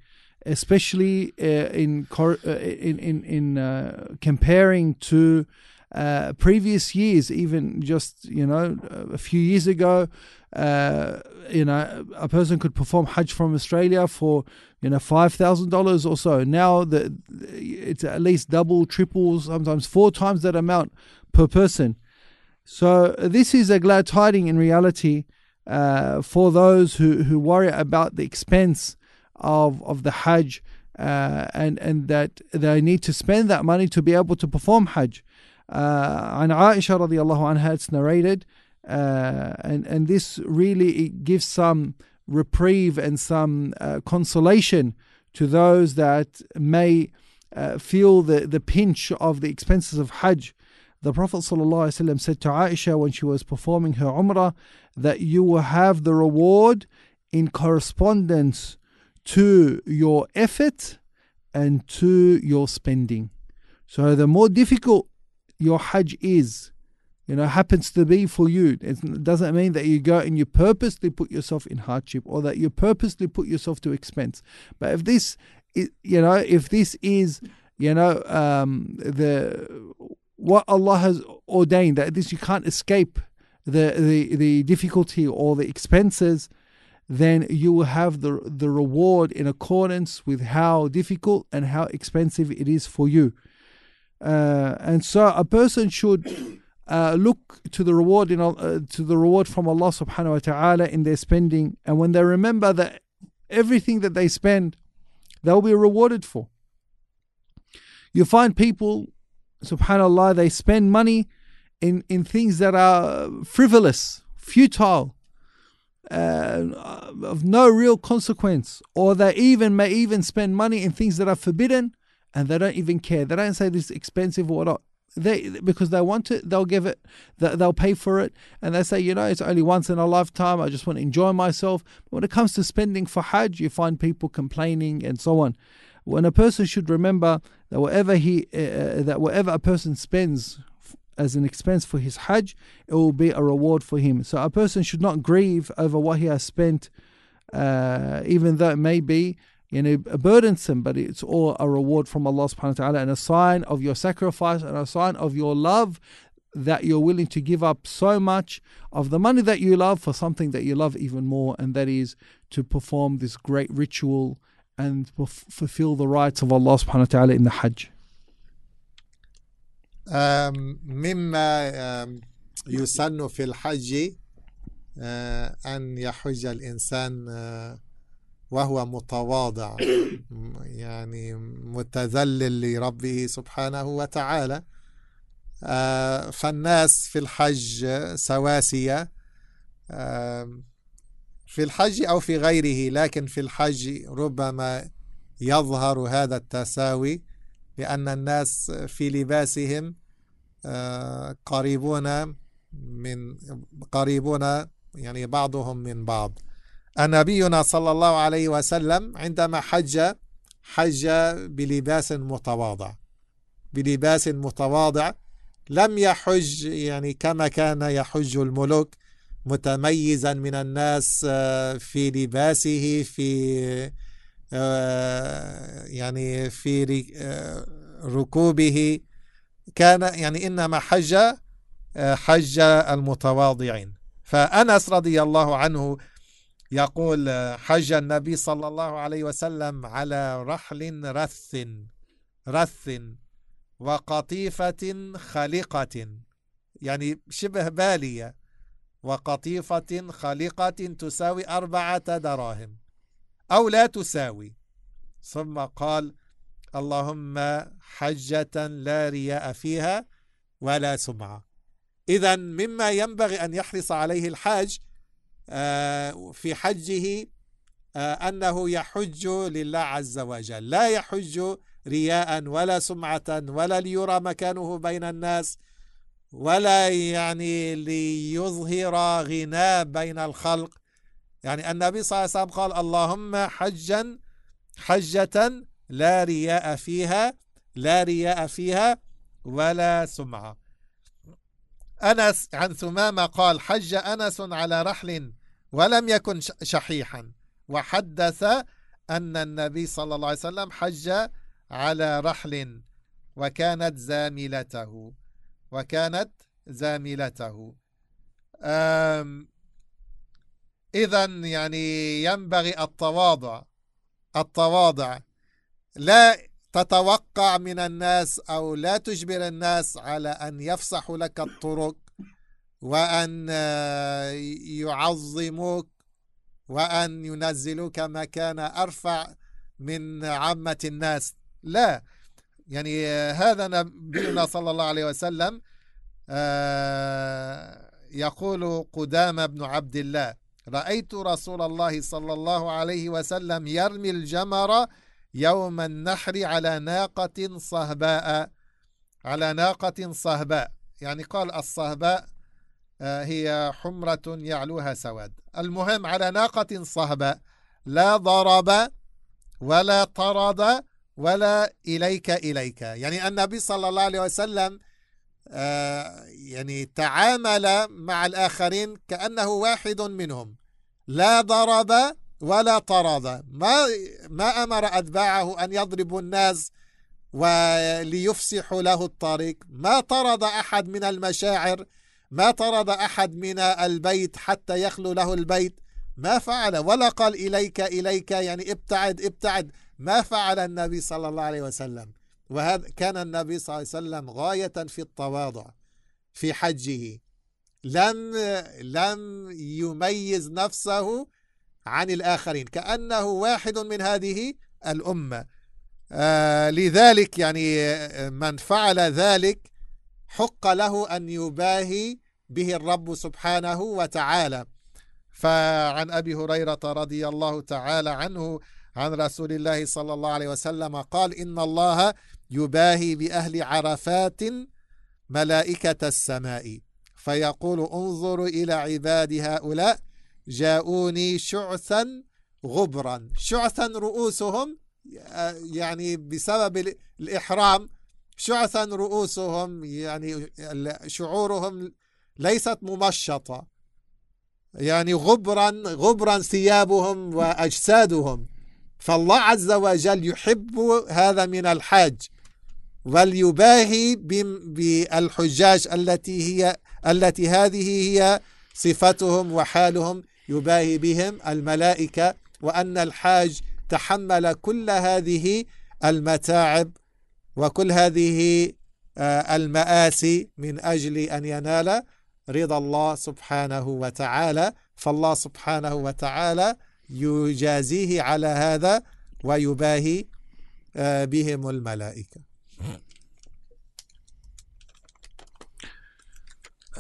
especially uh, in, cor- uh, in in in uh, comparing to uh, previous years, even just you know a few years ago, uh, you know a person could perform Hajj from Australia for you know five thousand dollars or so. Now the it's at least double, triple, sometimes four times that amount per person. So this is a glad tiding in reality uh, for those who, who worry about the expense of of the Hajj uh, and and that they need to spend that money to be able to perform Hajj. Uh, عن عائشة رضي الله عنها it's narrated uh, and and this really gives some reprieve and some uh, consolation to those that may uh, feel the, the pinch of the expenses of Hajj. The Prophet ﷺ said to Aisha when she was performing her Umrah that you will have the reward in correspondence to your effort and to your spending. So the more difficult your Hajj is, you know, happens to be for you. It doesn't mean that you go and you purposely put yourself in hardship or that you purposely put yourself to expense. But if this, is, you know, if this is, you know, um, the what Allah has ordained that this you can't escape the the the difficulty or the expenses, then you will have the the reward in accordance with how difficult and how expensive it is for you. Uh, and so a person should uh, look to the reward in uh, to the reward from Allah subhanahu wa ta'ala in their spending. And when they remember that everything that they spend they'll be rewarded for. You find people subhanallah they spend money in in things that are frivolous futile uh, of no real consequence or they even may even spend money in things that are forbidden and they don't even care. They don't say this is expensive or not. They because they want it they'll give it they'll pay for it and they say you know it's only once in a lifetime. I just want to enjoy myself. But when it comes to spending for hajj you find people complaining and so on. When a person should remember that whatever he uh, that whatever a person spends as an expense for his hajj it will be a reward for him. So a person should not grieve over what he has spent uh, even though it may be you know, burdensome, but it's all a reward from Allah subhanahu wa ta'ala and a sign of your sacrifice and a sign of your love that you're willing to give up so much of the money that you love for something that you love even more, and that is to perform this great ritual and fulfill the rights of Allah subhanahu wa ta'ala in the Hajj. مما يسن في الحج أن يحج الإنسان وهو متواضع يعني متذلل لربه سبحانه وتعالى. فالناس في الحج سواسية في الحج أو في غيره لكن في الحج ربما يظهر هذا التساوي لأن الناس في لباسهم قريبون من قريبون يعني بعضهم من بعض. نبينا صلى الله عليه وسلم عندما حج حج بلباس متواضع. بلباس متواضع لم يحج يعني كما كان يحج الملوك متميزا من الناس آه، في لباسه في آه، يعني في آه، ركوبه. كان يعني إنما حج حج المتواضعين. فأنس رضي الله عنه يقول حج النبي صلى الله عليه وسلم على رحل رث رث وقطيفة خلقة يعني شبه بالية. وقطيفة خلقة تساوي أربعة دراهم أو لا تساوي. ثم قال اللهم حجة لا رياء فيها ولا سمعة. إذا مما ينبغي أن يحرص عليه الحاج في حجه آه، أنه يحج لله عز وجل. لا يحج رياء ولا سمعة ولا ليرى مكانه بين الناس ولا يعني ليظهر غناء بين الخلق. يعني النبي صلى الله عليه وسلم قال اللهم حجا حجة لا رياء فيها لا رياء فيها ولا سمعة. أنس عن ثمامة قال حج أنس على رحل ولم يكن شحيحا. وحدث أن النبي صلى الله عليه وسلم حج على رحل وكانت زاملته. وكانت زاملته. إذا يعني ينبغي التواضع التواضع. لا تتوقع من الناس أو لا تجبر الناس على أن يفسحوا لك الطرق. وأن يعظموك وأن ينزلوك مكان أرفع من عامة الناس. لا يعني هذا نبينا صلى الله عليه وسلم آه، يقول قدام بن عبد الله رأيت رسول الله صلى الله عليه وسلم يرمي الجمر يوم النحر على ناقة صهباء على ناقة صهباء. يعني قال الصهباء آه، هي حمرة يعلوها سواد. المهم على ناقة صهباء لا ضرب ولا طرد ولا إليك إليك. يعني النبي صلى الله عليه وسلم آه، يعني تعامل مع الآخرين كأنه واحد منهم. لا ضرب ولا طرد. ما ما أمر أتباعه أن يضربوا الناس وليفسحوا له الطريق. ما طرد أحد من المشاعر ما طرد أحد من البيت حتى يخلو له البيت؟ ما فعل. ولا قال إليك إليك يعني ابتعد ابتعد. ما فعل النبي صلى الله عليه وسلم. وهذا كان النبي صلى الله عليه وسلم غاية في التواضع في حجه. لم لم يميز نفسه عن الآخرين. كأنه واحد من هذه الأمة. آه لذلك يعني من فعل ذلك حق له أن يباهي به الرب سبحانه وتعالى. فعن أبي هريرة رضي الله تعالى عنه عن رسول الله صلى الله عليه وسلم قال إن الله يباهي بأهل عرفات ملائكة السماء. فيقول انظروا إلى عباد هؤلاء جاءوني شعثا غبرا. شعثا رؤوسهم يعني بسبب الإحرام شعثا رؤوسهم يعني شعورهم ليست ممشطة يعني غبرا غبرا ثيابهم وأجسادهم. فالله عز وجل يحب هذا من الحاج وليباهي بالحجاج التي هي التي هذه هي صفتهم وحالهم. يباهي بهم الملائكة وأن الحاج تحمل كل هذه المتاعب وكل هذه آه، المآسي من أجل أن ينال رضا الله سبحانه وتعالى فالله سبحانه وتعالى يجازيه على هذا ويباهي آه، بهم الملائكة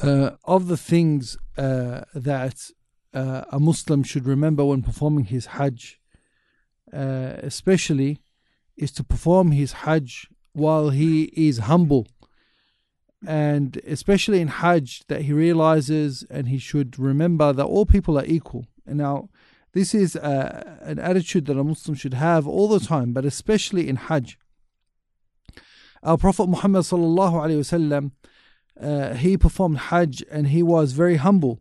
Uh, of the things uh, that uh, a Muslim should remember when performing his Hajj, uh, especially, is to perform his Hajj while he is humble. And especially in Hajj, that he realizes and he should remember that all people are equal. And now, this is uh, an attitude that a Muslim should have all the time, but especially in Hajj. Our Prophet Muhammad sallallahu alaihi wasallam, uh, he performed Hajj and he was very humble.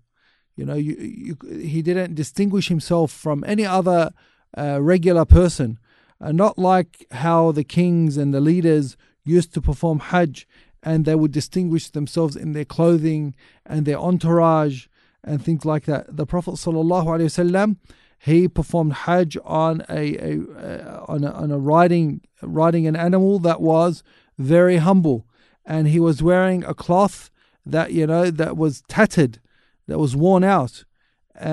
You know, you, you, he didn't distinguish himself from any other uh, regular person. Uh, not like how the kings and the leaders used to perform Hajj and they would distinguish themselves in their clothing and their entourage and things like that. The Prophet wasallam he performed Hajj on a, a, on a on a riding riding an animal that was very humble, and he was wearing a cloth that you know that was tattered, that was worn out, uh,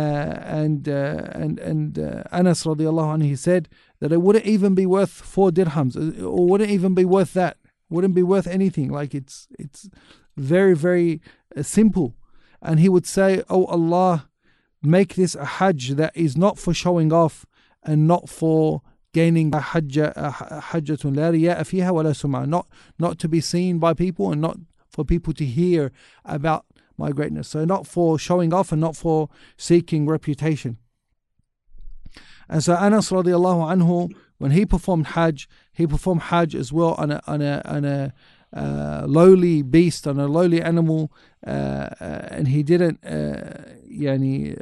and uh, and and uh, Anas radiallahu anhu he said that it wouldn't even be worth four dirhams, or wouldn't even be worth that, wouldn't be worth anything. Like it's it's very very uh, simple. And he would say, "Oh Allah, make this a Hajj that is not for showing off and not for." gaining a hajj, a hajjatun la riya'a fiha wa la sum'a, not, not to be seen by people and not for people to hear about my greatness. So not for showing off and not for seeking reputation. And so Anas radiallahu anhu when he performed Hajj he performed Hajj as well on a on a on a uh, lowly beast on a lowly animal uh, uh, and he didn't uh, yani,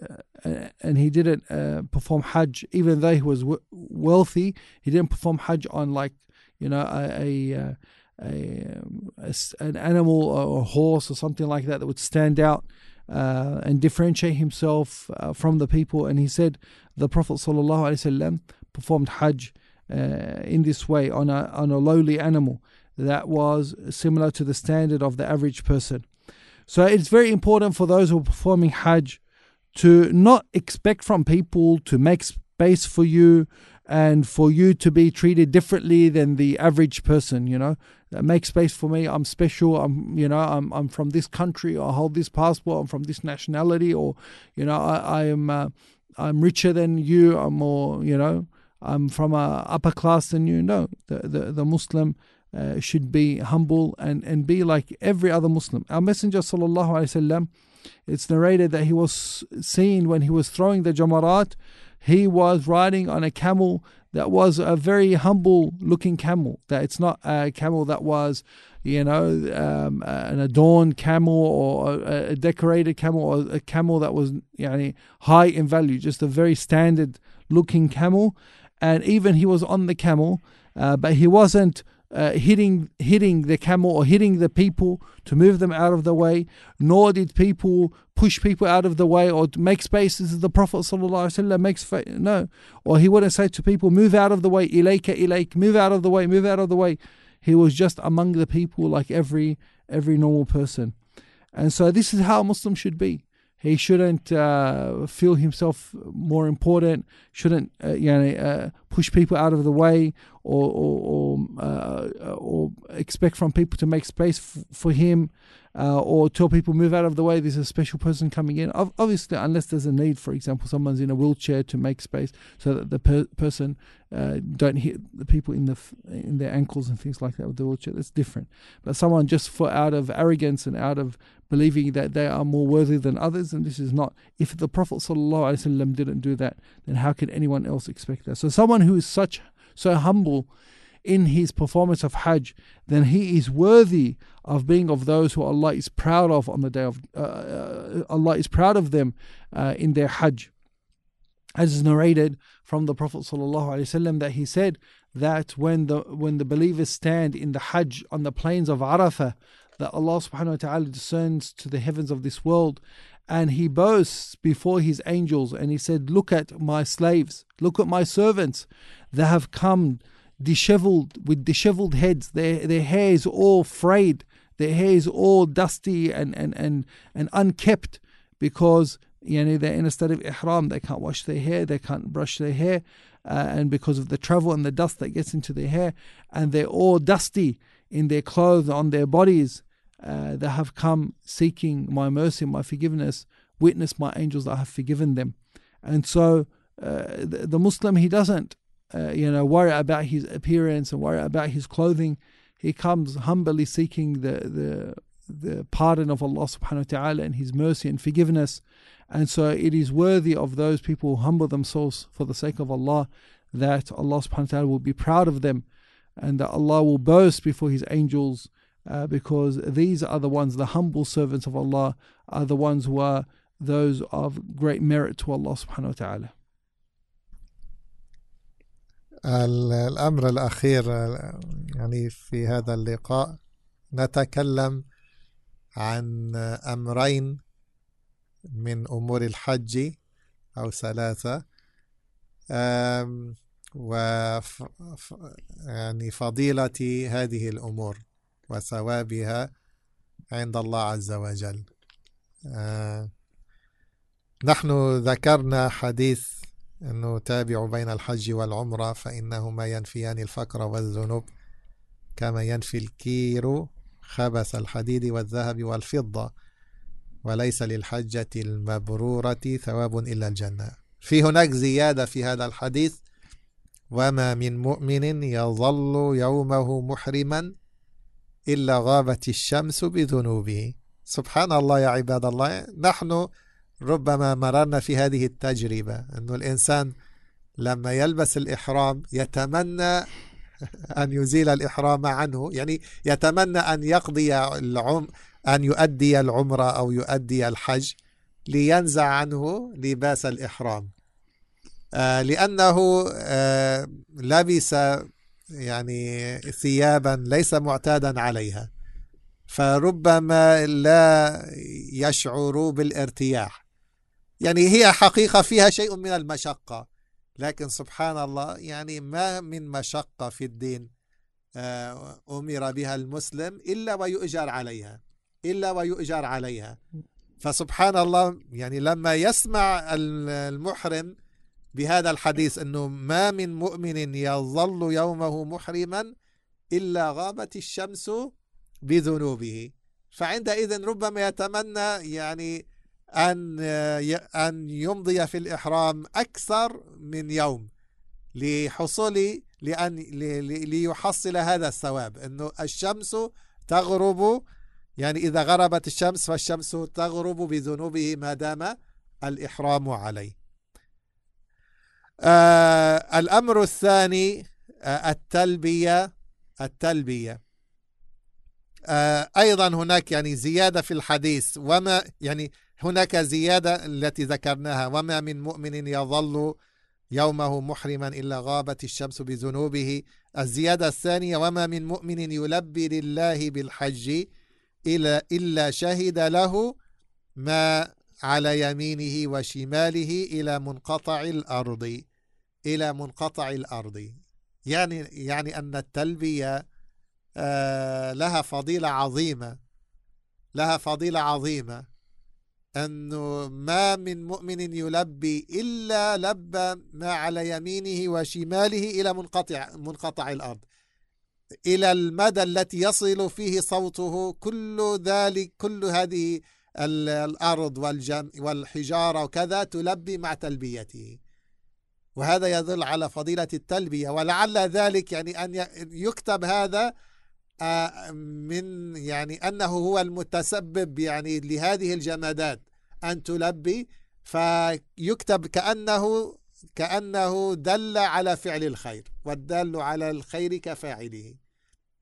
uh, and he didn't uh, perform Hajj even though he was w- wealthy he didn't perform Hajj on like you know a, a, a, a an animal or a horse or something like that that would stand out uh, and differentiate himself uh, from the people. And he said the Prophet ﷺ performed Hajj uh, in this way on a on a lowly animal that was similar to the standard of the average person. So it's very important for those who are performing Hajj to not expect from people to make space for you and for you to be treated differently than the average person you know make space for me i'm special i'm you know i'm i'm from this country I hold this passport i'm from this nationality or you know i, I am uh, i'm richer than you i'm more you know i'm from a upper class than you no the the, the muslim uh, should be humble and and be like every other muslim our messenger sallallahu alaihi wasallam it's narrated that he was seen when he was throwing the jamarat he was riding on a camel that was a very humble looking camel. That it's not a camel that was, you know, um, an adorned camel or a, a, decorated camel or a camel that was you know, high in value, just a very standard looking camel. And even he was on the camel, uh, but he wasn't uh, hitting hitting the camel or hitting the people to move them out of the way, nor did people push people out of the way or make spaces. The Prophet ﷺ makes fa- no, or he wouldn't say to people, "Move out of the way, ilayka ilayk, move out of the way, move out of the way." He was just among the people like every every normal person, and so this is how a Muslim should be. He shouldn't uh, feel himself more important. Shouldn't uh, you know uh, push people out of the way or or or, uh, or expect from people to make space f- for him uh, or tell people move out of the way. There's a special person coming in. Obviously, unless there's a need, for example, someone's in a wheelchair to make space so that the per- person uh, don't hit the people in the f- in their ankles and things like that with the wheelchair. That's different. But someone just for out of arrogance and out of believing that they are more worthy than others, and this is not. If the Prophet ﷺ didn't do that, then how can anyone else expect that? So someone who is such so humble in his performance of Hajj, then he is worthy of being of those who Allah is proud of on the day of uh, uh, Allah is proud of them uh, in their Hajj. As is narrated from the Prophet ﷺ that he said that when the when the believers stand in the Hajj on the plains of Arafah, that Allah subhanahu wa ta'ala descends to the heavens of this world and he boasts before his angels and he said, Look at my slaves, look at my servants. They have come disheveled with disheveled heads, their their hair is all frayed, their hair is all dusty and, and, and, and unkept because you know, they're in a state of ihram, they can't wash their hair, they can't brush their hair, uh, and because of the travel and the dust that gets into their hair, and they're all dusty in their clothes, on their bodies, uh, they have come seeking my mercy, my forgiveness, witness my angels that I have forgiven them. And so uh, the, the, Muslim, he doesn't, uh, you know, worry about his appearance and worry about his clothing. He comes humbly seeking the, the, the pardon of Allah subhanahu wa ta'ala and his mercy and forgiveness. And so it is worthy of those people who humble themselves for the sake of Allah that Allah subhanahu wa ta'ala will be proud of them and that Allah will boast before his angels uh, because these are the ones, the humble servants of Allah, are the ones who are those of great merit to Allah subhanahu wa ta'ala. الأمر الأخير يعني في هذا اللقاء نتكلم عن أمرين من أمور الحج أو ثلاثة و يعني فضيلة هذه الأمور وثوابها عند الله عز وجل. آه نحن ذكرنا حديث أنه تابع بين الحج والعمرة فإنهما ينفيان الفقر والذنوب كما ينفي الكير خبث الحديد والذهب والفضة وليس للحجة المبرورة ثواب إلا الجنة. في هناك زيادة في هذا الحديث وما من مؤمن يظل يومه محرما إلا غابت الشمس بذنوبه. سبحان الله يا عباد الله. نحن ربما مررنا في هذه التجربة أن الإنسان لما يلبس الإحرام يتمنى أن يزيل الإحرام عنه يعني يتمنى أن يقضي العم أن يؤدي العمرة أو يؤدي الحج لينزع عنه لباس الإحرام. آه لأنه آه لبس يعني ثيابا ليس معتادا عليها. فربما لا يشعر بالارتياح. يعني هي حقيقة فيها شيء من المشقة. لكن سبحان الله يعني ما من مشقة في الدين آه، أمر بها المسلم إلا ويؤجر عليها. إلا ويؤجر عليها. فسبحان الله يعني لما يسمع المحرم بهذا الحديث أنه ما من مؤمن يظل يومه محرما إلا غابت الشمس بذنوبه. فعندئذ ربما يتمنى يعني أن أن يمضي في الإحرام أكثر من يوم لحصول لأن ليحصل هذا الثواب. أنه الشمس تغرب يعني إذا غربت الشمس فالشمس تغرب بذنوبه ما دام الإحرام عليه. آه الأمر الثاني آه التلبية التلبية. آه أيضا هناك يعني زيادة في الحديث وما يعني هناك زيادة التي ذكرناها وما من مؤمن يظل يومه محرما إلا غابت الشمس بذنوبه. الزيادة الثانية وما من مؤمن يلبي لله بالحج إلا, إلا شهد له ما على يمينه وشماله إلى منقطع الأرض. إلى منقطع الأرض. يعني يعني أن التلبية آه، لها فضيلة عظيمة. لها فضيلة عظيمة. أنه ما من مؤمن يلبي إلا لبى ما على يمينه وشماله إلى منقطع منقطع الأرض. إلى المدى التي يصل فيه صوته كل ذلك كل هذه الأرض والجم والحجارة وكذا تلبي مع تلبيته. وهذا يدل على فضيلة التلبية. ولعل ذلك يعني أن يكتب هذا آه، من يعني أنه هو المتسبب يعني لهذه الجمادات أن تلبي. فيكتب كأنه كأنه دل على فعل الخير والدل على الخير كفاعله.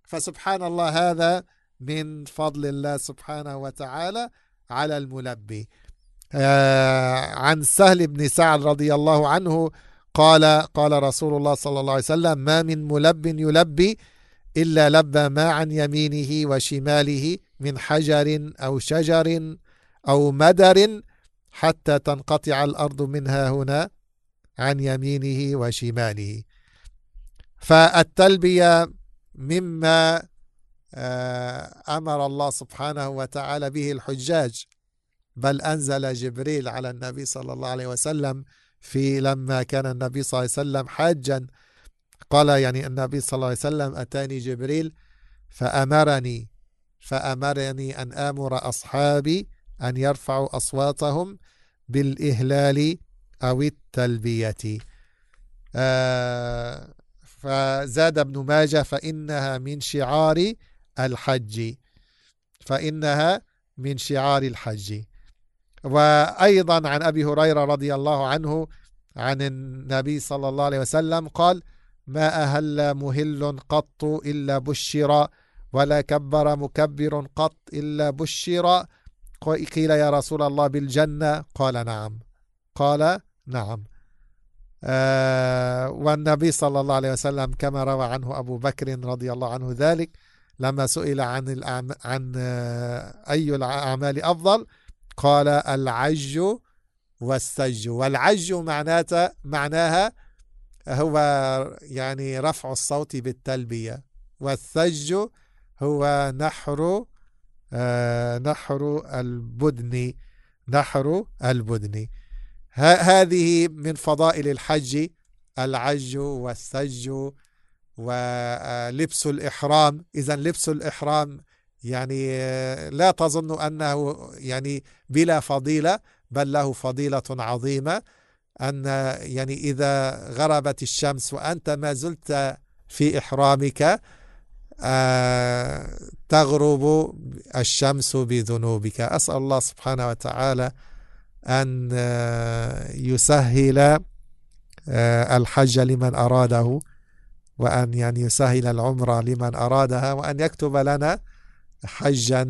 فسبحان الله هذا من فضل الله سبحانه وتعالى. على الملبي. آه عن سهل بن سعد رضي الله عنه قال قال رسول الله صلى الله عليه وسلم ما من ملب يلبي إلا لبى ما عن يمينه وشماله من حجر أو شجر أو مدر حتى تنقطع الأرض منها هنا عن يمينه وشماله. فالتلبية مما أمر الله سبحانه وتعالى به الحجاج. بل أنزل جبريل على النبي صلى الله عليه وسلم في لما كان النبي صلى الله عليه وسلم حاجا. قال يعني النبي صلى الله عليه وسلم أتاني جبريل فأمرني فأمرني أن آمر أصحابي أن يرفعوا أصواتهم بالإهلال أو التلبية. آه فزاد ابن ماجه فإنها من شعار الحج فإنها من شعار الحج. وأيضا عن أبي هريرة رضي الله عنه عن النبي صلى الله عليه وسلم قال ما أهل مهل قط إلا بشر ولا كبر مكبر قط إلا بشر. قيل يا رسول الله بالجنة؟ قال نعم. قال نعم. آه والنبي صلى الله عليه وسلم كما روى عنه أبو بكر رضي الله عنه ذلك. لما سئل عن الأعم... عن آه أي الأعمال أفضل قال العج والسج. والعج معناته معناها هو يعني رفع الصوت بالتلبية. والثج هو نحر آه نحر البدن. نحر البدن. هذه من فضائل الحج العج والسج. ولبس الإحرام. إذا لبس الإحرام يعني لا تظن أنه يعني بلا فضيلة بل له فضيلة عظيمة أن يعني إذا غربت الشمس وأنت ما زلت في إحرامك آه، تغرب الشمس بذنوبك. أسأل الله سبحانه وتعالى أن آه، يسهل آه، الحج لمن أراده. وأن يعني يسهل العمرة لمن أرادها وأن يكتب لنا حجا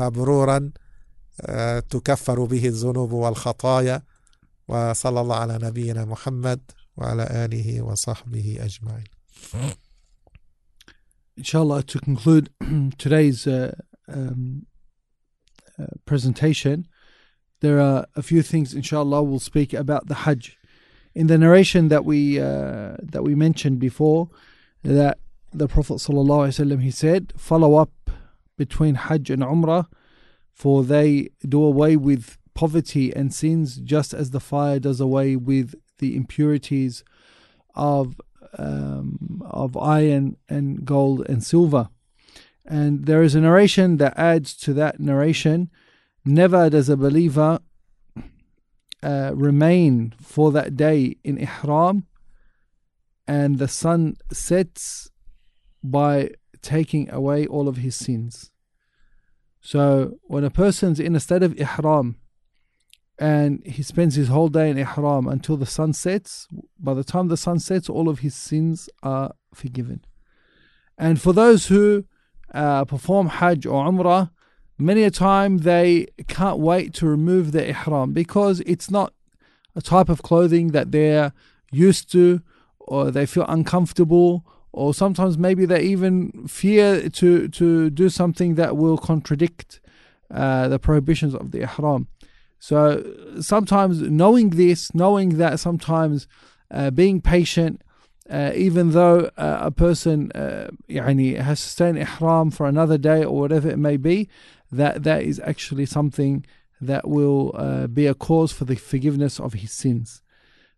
مبرورا تكفر به الذنوب والخطايا وصلى الله على نبينا محمد وعلى آله وصحبه أجمعين inshallah, to conclude today's uh, um, uh, presentation, there are a few things, inshallah, we'll speak about the Hajj. In the narration that we uh, that we mentioned before, that the Prophet ﷺ, he said, follow up between Hajj and Umrah, for they do away with poverty and sins, just as the fire does away with the impurities of um, of iron and gold and silver. And there is a narration that adds to that narration never does a believer uh, remain for that day in ihram and the sun sets by taking away all of his sins. So when a person's in a state of ihram and he spends his whole day in ihram until the sun sets. By the time the sun sets, all of his sins are forgiven. And for those who uh, perform Hajj or Umrah, many a time they can't wait to remove their ihram because it's not a type of clothing that they're used to or they feel uncomfortable or sometimes maybe they even fear to, to do something that will contradict uh, the prohibitions of the ihram. So sometimes knowing this, knowing that sometimes uh, being patient, uh, even though uh, a person uh, has to stay in ihram for another day or whatever it may be, that that is actually something that will uh, be a cause for the forgiveness of his sins.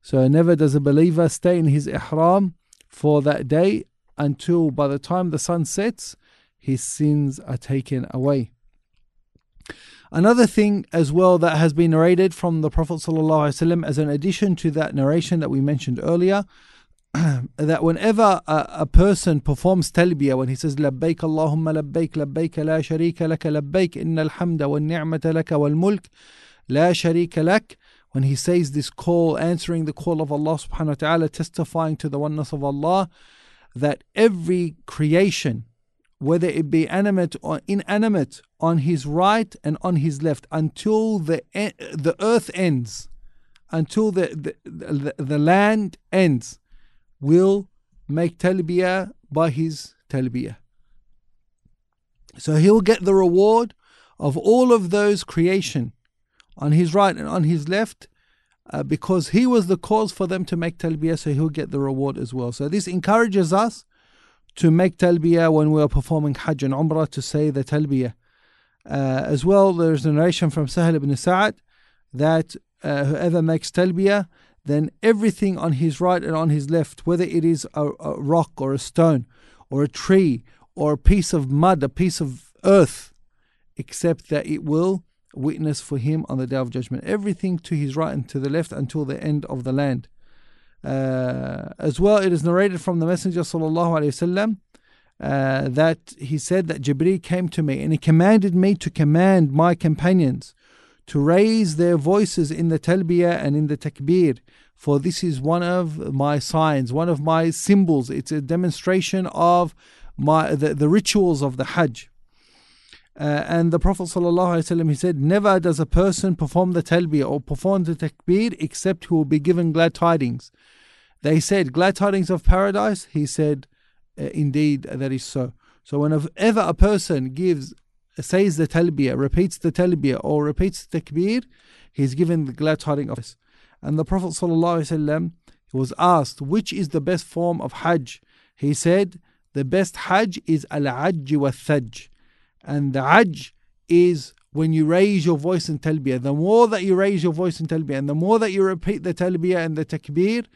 So never does a believer stay in his ihram for that day until by the time the sun sets, his sins are taken away. Another thing as well that has been narrated from the Prophet ﷺ as an addition to that narration that we mentioned earlier, that whenever a, a, person performs talbiyah, when he says labbaik Allahumma labbaik labbaik la sharika laka labbaik inna alhamda wa ni'mata laka wal mulk la sharika lak, when he says this call, answering the call of Allah subhanahu wa ta'ala, testifying to the oneness of Allah, that every creation whether it be animate or inanimate, on his right and on his left, until the the earth ends, until the the, the, the land ends, will make talbiyah by his talbiyah. So he'll get the reward of all of those creation on his right and on his left uh, because he was the cause for them to make talbiyah, so he'll get the reward as well. So this encourages us to make talbiyah when we are performing Hajj and Umrah to say the talbiyah. Uh, as well, there's a narration from Sahel ibn Sa'ad that uh, whoever makes talbiyah, then everything on his right and on his left, whether it is a, a rock or a stone or a tree or a piece of mud, a piece of earth, except that it will witness for him on the day of judgment. Everything to his right and to the left until the end of the land. Uh, as well, it is narrated from the Messenger وسلم, uh, that he said that Jibreel came to me and he commanded me to command my companions to raise their voices in the talbiyah and in the takbir, for this is one of my signs, one of my symbols. It's a demonstration of my the, the rituals of the Hajj. Uh, and the Prophet ﷺ, he said, Never does a person perform the talbiyah or perform the takbir except he will be given glad tidings. They said, Glad tidings of paradise? He said, uh, Indeed, that is so. So, whenever a person gives, says the talbiyah, repeats the talbiyah, or repeats the takbir, he's given the glad tidings of this. And the Prophet ﷺ was asked, Which is the best form of Hajj? He said, The best Hajj is al Hajj wa Thajj. And the Hajj is when you raise your voice in talbiyah. The more that you raise your voice in talbiyah, and the more that you repeat the talbiyah and the takbir,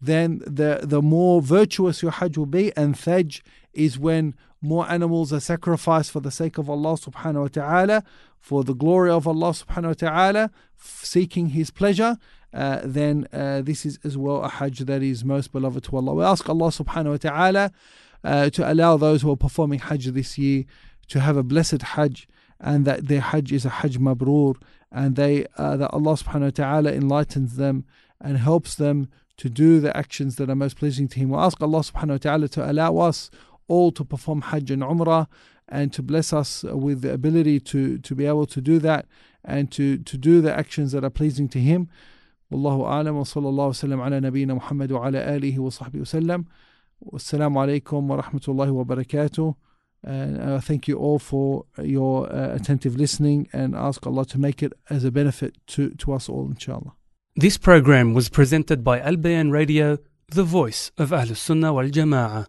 then the, the more virtuous your Hajj will be. And Thaj is when more animals are sacrificed for the sake of Allah subhanahu wa ta'ala, for the glory of Allah subhanahu wa ta'ala, seeking His pleasure, uh, then uh, this is as well a Hajj that is most beloved to Allah. We ask Allah subhanahu wa ta'ala uh, to allow those who are performing Hajj this year to have a blessed Hajj and that their Hajj is a Hajj mabrur and they uh, that Allah subhanahu wa ta'ala enlightens them and helps them to do the actions that are most pleasing to Him. We ask Allah subhanahu wa ta'ala to allow us all to perform Hajj and Umrah and to bless us with the ability to, to be able to do that and to, to do the actions that are pleasing to Him. والله أعلم وصلى الله وسلم على نبينا محمد وعلى آله وصحبه وسلم والسلام عليكم ورحمة الله وبركاته and uh, thank you all for your uh, attentive listening and ask Allah to make it as a benefit to, to us all inshallah. This program was presented by Al Bayan Radio, the voice of Ahlus Sunnah wal Jama'ah.